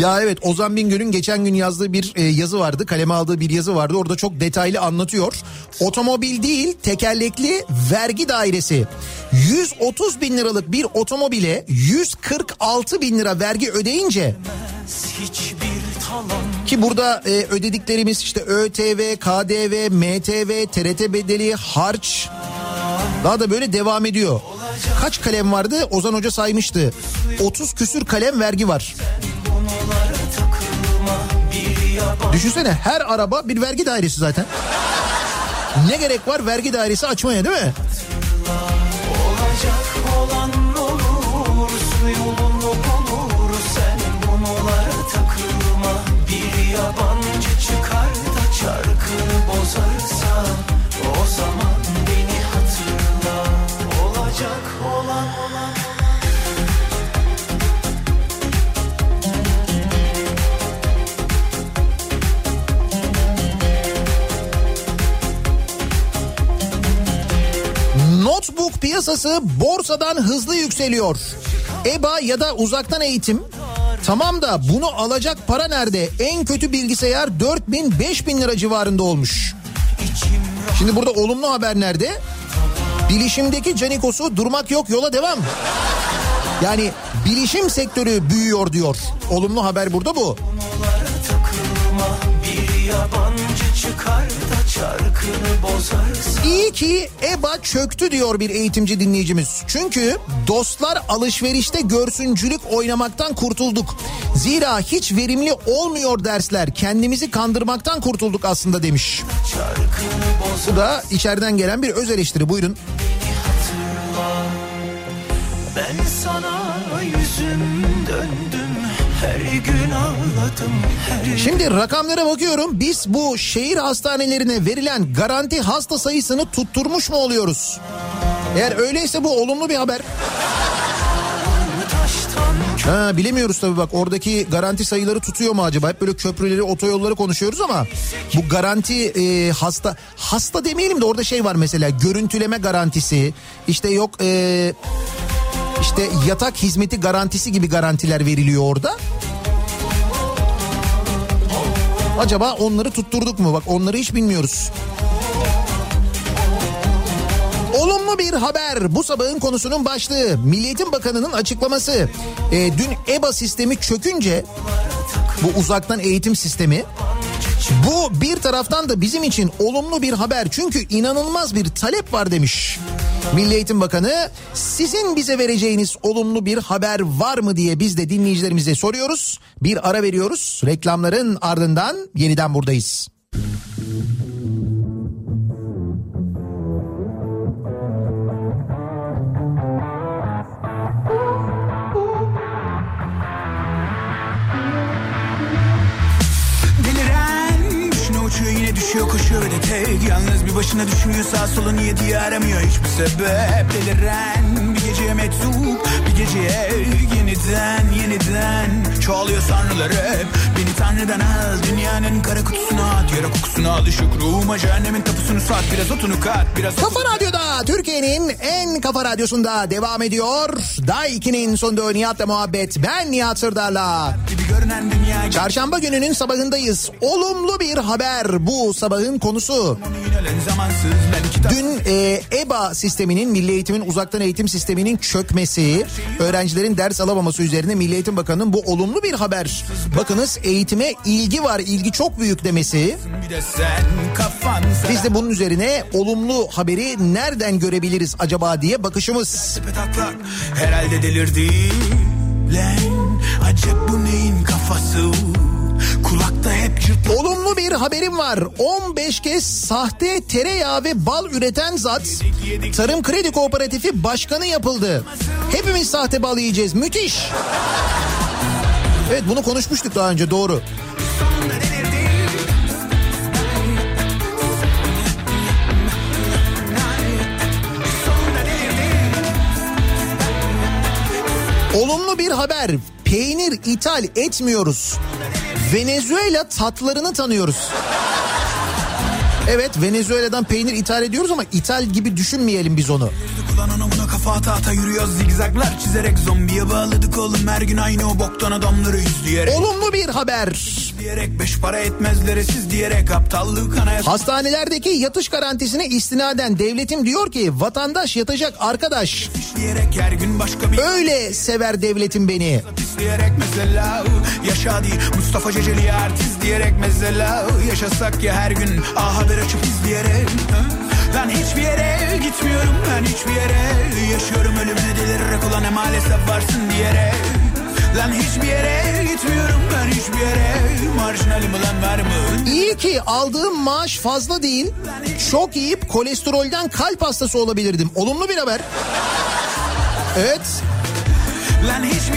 Ya evet Ozan Bingöl'ün geçen gün yazdığı bir e, yazı vardı. Kaleme aldığı bir yazı vardı. Orada çok detaylı anlatıyor. Otomobil değil tekerlekli vergi dairesi. 130 bin liralık bir otomobile 146 bin lira vergi ödeyince ki burada e, ödediklerimiz işte ÖTV, KDV, MTV, TRT bedeli, harç daha da böyle devam ediyor. Kaç kalem vardı? Ozan Hoca saymıştı. 30 küsür kalem vergi var. Düşünsene her araba bir vergi dairesi zaten. Ne gerek var vergi dairesi açmaya değil mi? olacak bozarsa O zaman beni hatırla piyasası borsadan hızlı yükseliyor. EBA ya da uzaktan eğitim Tamam da bunu alacak para nerede? En kötü bilgisayar 4 bin 5 bin lira civarında olmuş. Şimdi burada olumlu haber nerede? Bilişimdeki canikosu durmak yok yola devam. Yani bilişim sektörü büyüyor diyor. Olumlu haber burada bu. Bir yabancı çıkar İyi ki EBA çöktü diyor bir eğitimci dinleyicimiz. Çünkü dostlar alışverişte görsüncülük oynamaktan kurtulduk. Zira hiç verimli olmuyor dersler. Kendimizi kandırmaktan kurtulduk aslında demiş. Bu da içeriden gelen bir öz eleştiri. Buyurun. Ben sana yüzüm Şimdi rakamlara bakıyorum. Biz bu şehir hastanelerine verilen garanti hasta sayısını tutturmuş mu oluyoruz? Eğer öyleyse bu olumlu bir haber. Ha, bilemiyoruz tabii bak oradaki garanti sayıları tutuyor mu acaba? Hep böyle köprüleri, otoyolları konuşuyoruz ama bu garanti e, hasta hasta demeyelim de orada şey var mesela görüntüleme garantisi işte yok e, işte yatak hizmeti garantisi gibi garantiler veriliyor orada. Acaba onları tutturduk mu? Bak onları hiç bilmiyoruz. Olumlu bir haber bu sabahın konusunun başlığı. Milli Eğitim Bakanı'nın açıklaması. Ee, dün EBA sistemi çökünce bu uzaktan eğitim sistemi bu bir taraftan da bizim için olumlu bir haber. Çünkü inanılmaz bir talep var demiş. Milli Eğitim Bakanı sizin bize vereceğiniz olumlu bir haber var mı diye biz de dinleyicilerimize soruyoruz. Bir ara veriyoruz. Reklamların ardından yeniden buradayız. Koşuyor ve de tek. Yalnız bir başına düşünüyor. Sağ solu niye diye aramıyor hiçbir sebep. Deliren geceye meczup bir geceye yeniden yeniden Çoğalıyor sanrılar hep Beni tanrıdan al dünyanın kara kutusuna at Yara kokusunu al ışık ruhuma cehennemin tapusunu sat Biraz otunu kat biraz Kafa Radyo'da Türkiye'nin en kafa radyosunda devam ediyor. Day 2'nin sonunda Nihat'la muhabbet. Ben Nihat Sırdar'la. dünya Çarşamba gününün sabahındayız. Olumlu bir haber bu sabahın konusu. Dün e, EBA sisteminin, Milli Eğitim'in uzaktan eğitim sisteminin çökmesi, öğrencilerin ders alamaması üzerine Milli Eğitim Bakanı'nın bu olumlu bir haber. Bakınız eğitime ilgi var, ilgi çok büyük demesi. Biz de bunun üzerine olumlu haberi nereden görebiliriz acaba diye bakışımız. Herhalde delirdi Lan acep bu neyin kafası Kulakta hep cırt Olumlu bir haberim var. 15 kez sahte tereyağı ve bal üreten zat Tarım Kredi Kooperatifi başkanı yapıldı. Hepimiz sahte bal yiyeceğiz. Müthiş. Evet bunu konuşmuştuk daha önce doğru. Olumlu bir haber. Peynir ithal etmiyoruz. Venezuela tatlarını tanıyoruz. Evet Venezuela'dan peynir ithal ediyoruz ama ithal gibi düşünmeyelim biz onu. Kafa ata ata yürüyoruz zigzaglar çizerek Zombiye bağladık oğlum her gün aynı o boktan adamları izleyerek Olumlu bir haber. Diyerek beş para etmezlere siz diyerek aptallık anayasa Hastanelerdeki yatış garantisine istinaden devletim diyor ki vatandaş yatacak arkadaş. diyerek her gün başka bir Öyle sever devletim beni. pisleyerek mesela Yaşa değil Mustafa Ceceli artist diyerek mesela Yaşasak ya her gün A Haber açıp izleyerek? Lan hiçbir yere gitmiyorum ben hiçbir yere Yaşıyorum ölümüne delirerek ulan ne maalesef varsın diyerek Lan hiçbir yere gitmiyorum ben hiçbir yere Marjinalim ulan var mı? İyi ki aldığım maaş fazla değil. Çok yiyip kolesterolden kalp hastası olabilirdim. Olumlu bir haber. Evet.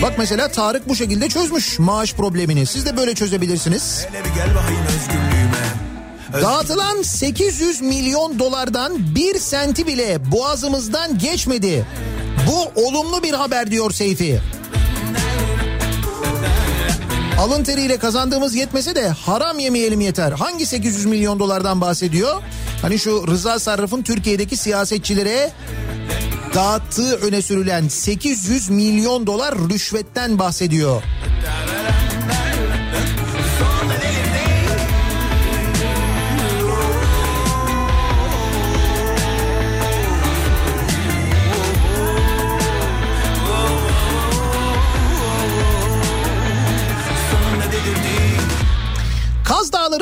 Bak mesela Tarık bu şekilde çözmüş maaş problemini. Siz de böyle çözebilirsiniz. Hele bir gel bakayım özgürlüğüme Dağıtılan 800 milyon dolardan bir senti bile boğazımızdan geçmedi. Bu olumlu bir haber diyor Seyfi. Alın teriyle kazandığımız yetmese de haram yemeyelim yeter. Hangi 800 milyon dolardan bahsediyor? Hani şu Rıza Sarraf'ın Türkiye'deki siyasetçilere dağıttığı öne sürülen 800 milyon dolar rüşvetten bahsediyor.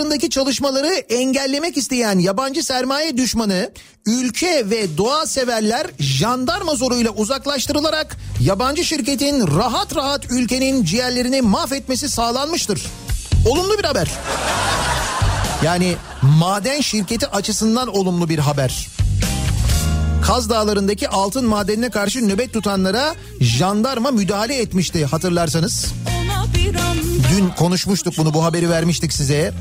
Kaz Dağları'ndaki çalışmaları engellemek isteyen yabancı sermaye düşmanı ülke ve doğa severler jandarma zoruyla uzaklaştırılarak yabancı şirketin rahat rahat ülkenin ciğerlerini mahvetmesi sağlanmıştır. Olumlu bir haber. Yani maden şirketi açısından olumlu bir haber. Kaz Dağları'ndaki altın madenine karşı nöbet tutanlara jandarma müdahale etmişti hatırlarsanız. Anda Dün konuşmuştuk bunu bu haberi vermiştik size.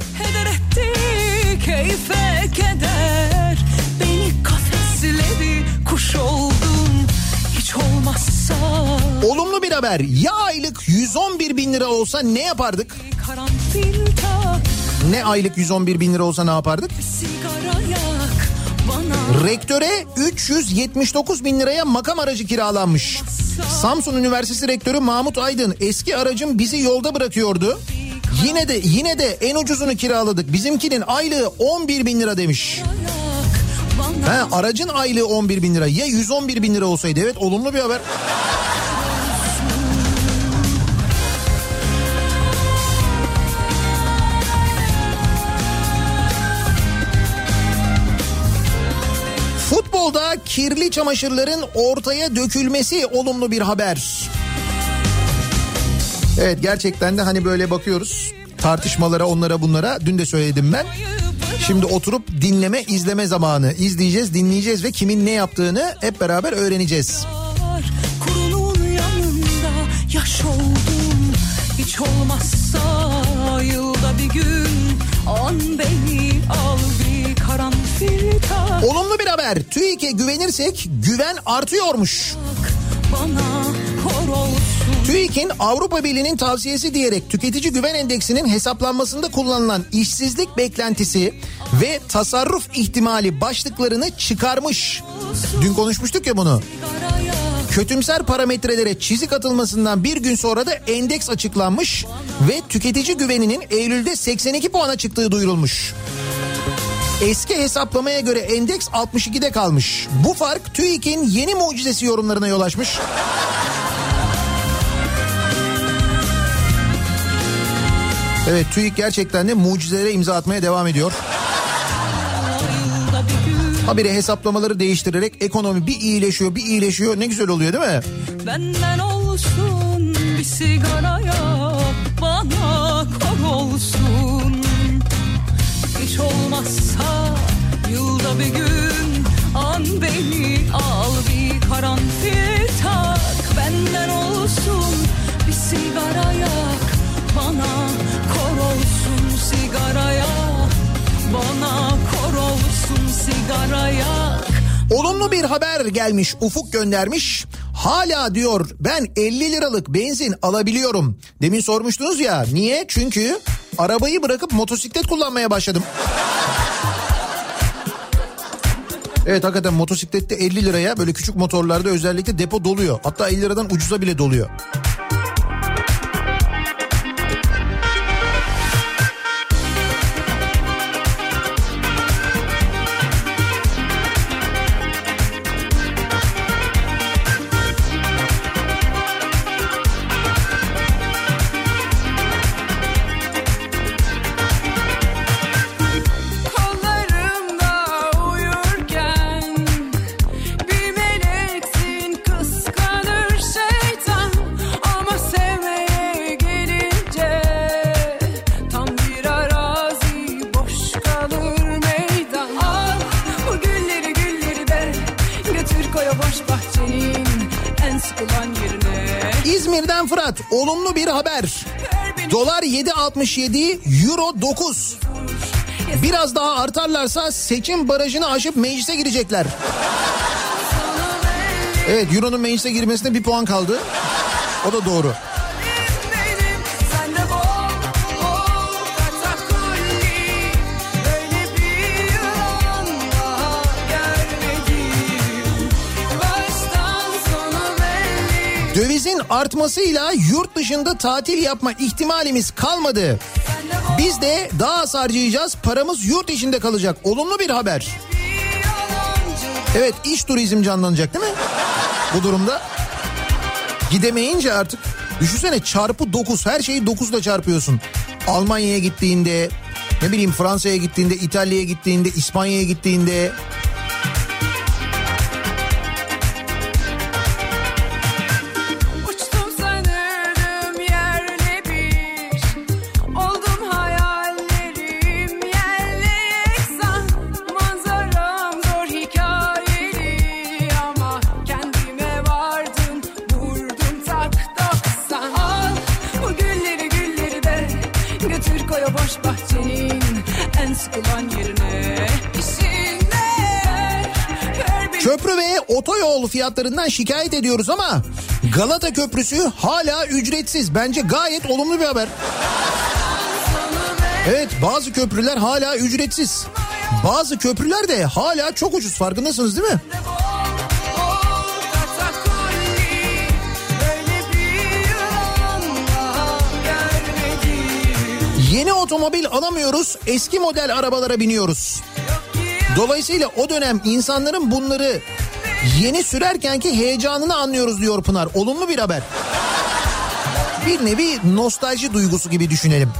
Olumlu bir haber. Ya aylık 111 bin lira olsa ne yapardık? Ne aylık 111 bin lira olsa ne yapardık? sigara yak bana Rektöre 379 bin liraya makam aracı kiralanmış. Samsun Üniversitesi Rektörü Mahmut Aydın eski aracım bizi yolda bırakıyordu. Yine de yine de en ucuzunu kiraladık. Bizimkinin aylığı 11 bin lira demiş. Ha, aracın aylığı 11 bin lira. Ya 111 bin lira olsaydı evet olumlu bir haber. Futbolda kirli çamaşırların ortaya dökülmesi olumlu bir haber. Evet gerçekten de hani böyle bakıyoruz tartışmalara onlara bunlara dün de söyledim ben. Şimdi oturup dinleme izleme zamanı izleyeceğiz dinleyeceğiz ve kimin ne yaptığını hep beraber öğreneceğiz. yaş oldum hiç olmazsa yılda bir gün an beni al bir karanfil Olumlu bir haber TÜİK'e güvenirsek güven artıyormuş. TÜİK'in Avrupa Birliği'nin tavsiyesi diyerek tüketici güven endeksinin hesaplanmasında kullanılan işsizlik beklentisi ve tasarruf ihtimali başlıklarını çıkarmış. Dün konuşmuştuk ya bunu. Kötümser parametrelere çizik atılmasından bir gün sonra da endeks açıklanmış ve tüketici güveninin Eylül'de 82 puana çıktığı duyurulmuş. Eski hesaplamaya göre endeks 62'de kalmış. Bu fark TÜİK'in yeni mucizesi yorumlarına yol açmış. Evet TÜİK gerçekten de mucizelere imza atmaya devam ediyor. Habire hesaplamaları değiştirerek ekonomi bir iyileşiyor bir iyileşiyor ne güzel oluyor değil mi? benden olsun bir sigaraya bana kor olsun olmazsa yılda bir gün an beni al bir karanfil tak. Benden olsun bir sigara yak bana kor olsun sigaraya bana kor olsun sigara yak Olumlu bir haber gelmiş Ufuk göndermiş. Hala diyor ben 50 liralık benzin alabiliyorum. Demin sormuştunuz ya niye? Çünkü arabayı bırakıp motosiklet kullanmaya başladım. Evet hakikaten motosiklette 50 liraya böyle küçük motorlarda özellikle depo doluyor. Hatta 50 liradan ucuza bile doluyor. İzmir'den Fırat olumlu bir haber. Dolar 7.67, Euro 9. Biraz daha artarlarsa seçim barajını aşıp meclise girecekler. Evet Euro'nun meclise girmesine bir puan kaldı. O da doğru. Dövizin artmasıyla yurt dışında tatil yapma ihtimalimiz kalmadı. Biz de daha az harcayacağız. Paramız yurt içinde kalacak. Olumlu bir haber. Evet iş turizm canlanacak değil mi? Bu durumda. Gidemeyince artık düşünsene çarpı 9 her şeyi 9 ile çarpıyorsun. Almanya'ya gittiğinde ne bileyim Fransa'ya gittiğinde İtalya'ya gittiğinde İspanya'ya gittiğinde fiyatlarından şikayet ediyoruz ama Galata Köprüsü hala ücretsiz. Bence gayet olumlu bir haber. Evet bazı köprüler hala ücretsiz. Bazı köprüler de hala çok ucuz farkındasınız değil mi? Yeni otomobil alamıyoruz, eski model arabalara biniyoruz. Dolayısıyla o dönem insanların bunları yeni sürerkenki heyecanını anlıyoruz diyor Pınar. Olumlu bir haber. Bir nevi nostalji duygusu gibi düşünelim.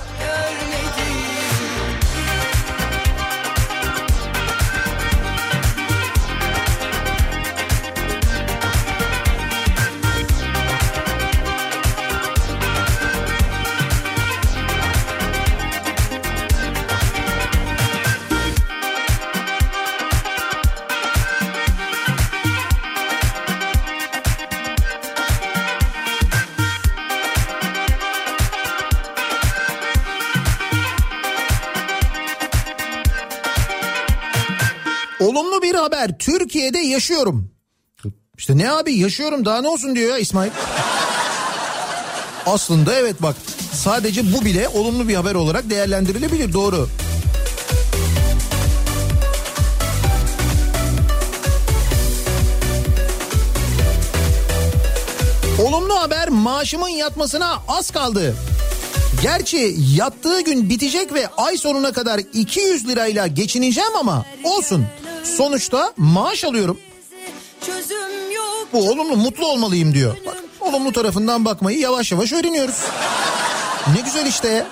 Haber. Türkiye'de yaşıyorum. İşte ne abi yaşıyorum daha ne olsun diyor ya İsmail. Aslında evet bak sadece bu bile olumlu bir haber olarak değerlendirilebilir doğru. Olumlu haber maaşımın yatmasına az kaldı. Gerçi yattığı gün bitecek ve ay sonuna kadar 200 lirayla geçineceğim ama olsun. Sonuçta maaş alıyorum. Bu olumlu mutlu olmalıyım diyor. Bak, olumlu tarafından bakmayı yavaş yavaş öğreniyoruz. Ne güzel işte.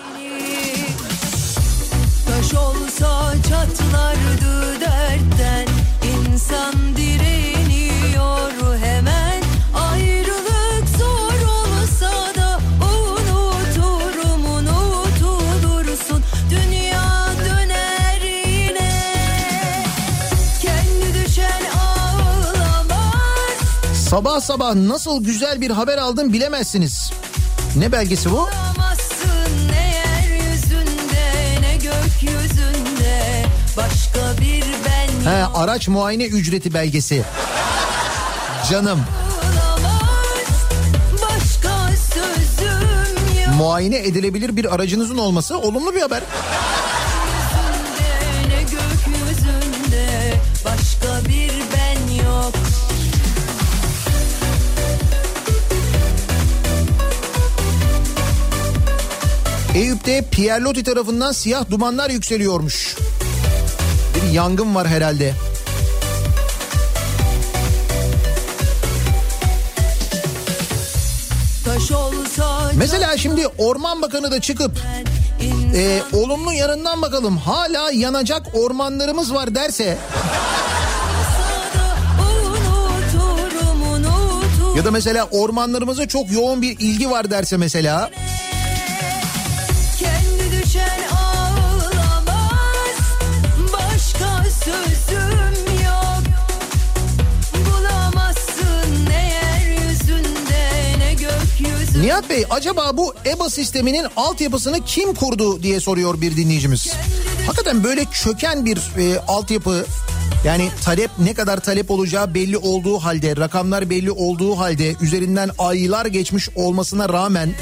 Taş olsa çatlardı dertten Sabah sabah nasıl güzel bir haber aldım bilemezsiniz. Ne belgesi bu? Ne yeryüzünde ne gökyüzünde Başka bir ben He, araç muayene ücreti belgesi. Canım muayene edilebilir bir aracınızın olması olumlu bir haber. Eyüp'te Pierre Loti tarafından siyah dumanlar yükseliyormuş. Bir yangın var herhalde. Mesela şimdi Orman Bakanı da çıkıp e, olumlu yanından bakalım hala yanacak ormanlarımız var derse ya da mesela ormanlarımıza çok yoğun bir ilgi var derse mesela Nihat Bey acaba bu EBA sisteminin altyapısını kim kurdu diye soruyor bir dinleyicimiz. Hakikaten böyle çöken bir e, altyapı yani talep ne kadar talep olacağı belli olduğu halde rakamlar belli olduğu halde üzerinden aylar geçmiş olmasına rağmen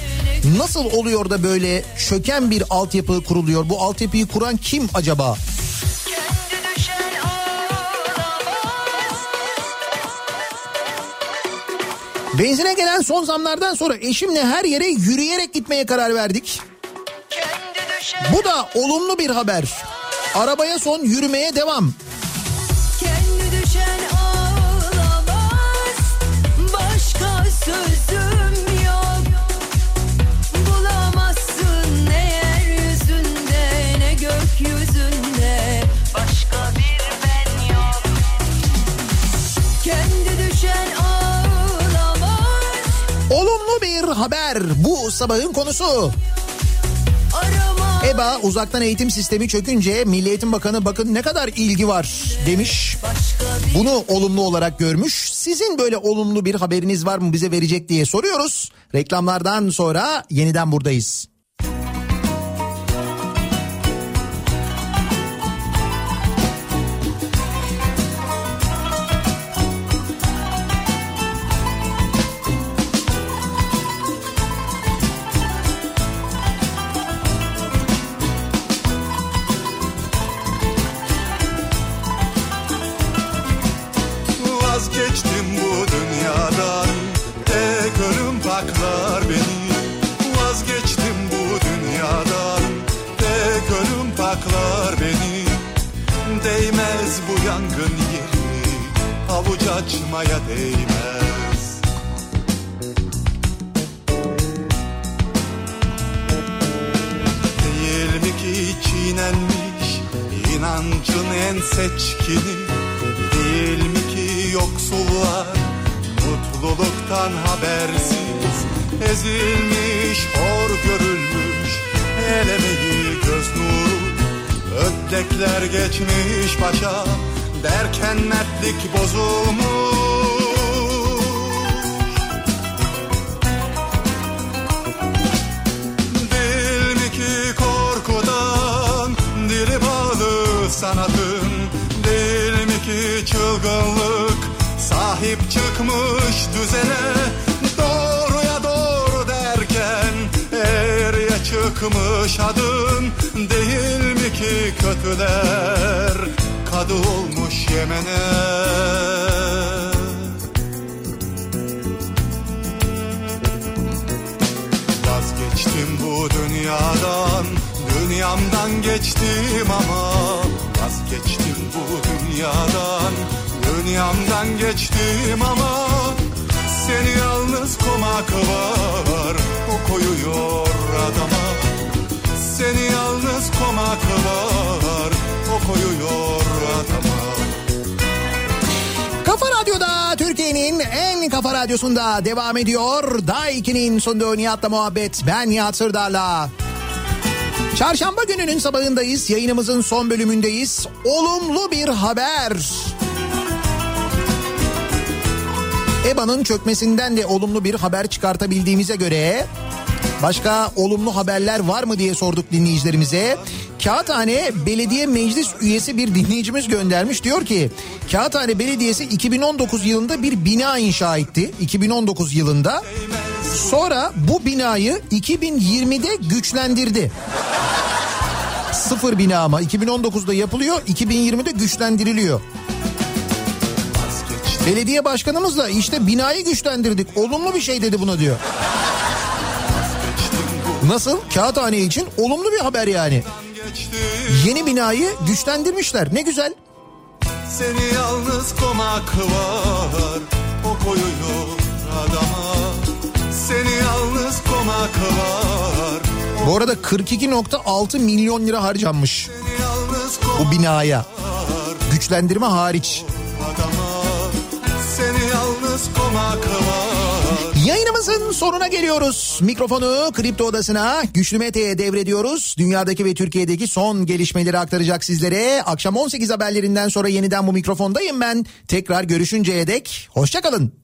nasıl oluyor da böyle çöken bir altyapı kuruluyor? Bu altyapıyı kuran kim acaba? Benzine gelen son zamlardan sonra eşimle her yere yürüyerek gitmeye karar verdik. Bu da olumlu bir haber. Arabaya son yürümeye devam. Kendi düşen ağlamaz Başka sözüm bir haber bu sabahın konusu. EBA uzaktan eğitim sistemi çökünce Milli Eğitim Bakanı bakın ne kadar ilgi var demiş. Bunu olumlu olarak görmüş. Sizin böyle olumlu bir haberiniz var mı bize verecek diye soruyoruz. Reklamlardan sonra yeniden buradayız. Açmaya değmez. Değil mi ki çiğnenmiş inancın en seçkini? Değil mi ki yoksullar mutluluktan habersiz? Ezilmiş, hor görülmüş el emeği göz nuru Ödlekler geçmiş başa derken mertlik bozulmuş Değil mi ki korkudan dili bağlı sanatın. Değil mi ki çılgınlık sahip çıkmış düzene. Doğruya doğru derken eğriye çıkmış adın. Değil mi ki kötüler kadı olmuş Yemen'e. Vazgeçtim bu dünyadan Dünyamdan geçtim ama. Vazgeçtim bu dünyadan Dünyamdan geçtim ama. Seni yalnız komak var O koyuyor adama. Seni yalnız komak var koyuyor adama Kafa Radyo'da Türkiye'nin en kafa radyosunda devam ediyor. Day 2'nin sunduğu Nihat'la muhabbet. Ben Nihat Sırdar'la. Çarşamba gününün sabahındayız. Yayınımızın son bölümündeyiz. Olumlu bir haber. EBA'nın çökmesinden de olumlu bir haber çıkartabildiğimize göre başka olumlu haberler var mı diye sorduk dinleyicilerimize. Kağıthane Belediye Meclis üyesi bir dinleyicimiz göndermiş. Diyor ki Kağıthane Belediyesi 2019 yılında bir bina inşa etti. 2019 yılında. Sonra bu binayı 2020'de güçlendirdi. Sıfır bina ama 2019'da yapılıyor 2020'de güçlendiriliyor. Belediye başkanımız da işte binayı güçlendirdik. Olumlu bir şey dedi buna diyor. Nasıl? Kağıthane için olumlu bir haber yani. Yeni binayı güçlendirmişler. Ne güzel. Seni yalnız komak var O koyuyor adama Seni yalnız komak var Bu arada 42.6 milyon lira harcanmış bu binaya. Güçlendirme hariç. adama Seni yalnız komak var Yayınımızın sonuna geliyoruz. Mikrofonu Kripto Odası'na Güçlü Mete'ye devrediyoruz. Dünyadaki ve Türkiye'deki son gelişmeleri aktaracak sizlere. Akşam 18 haberlerinden sonra yeniden bu mikrofondayım ben. Tekrar görüşünceye dek hoşçakalın.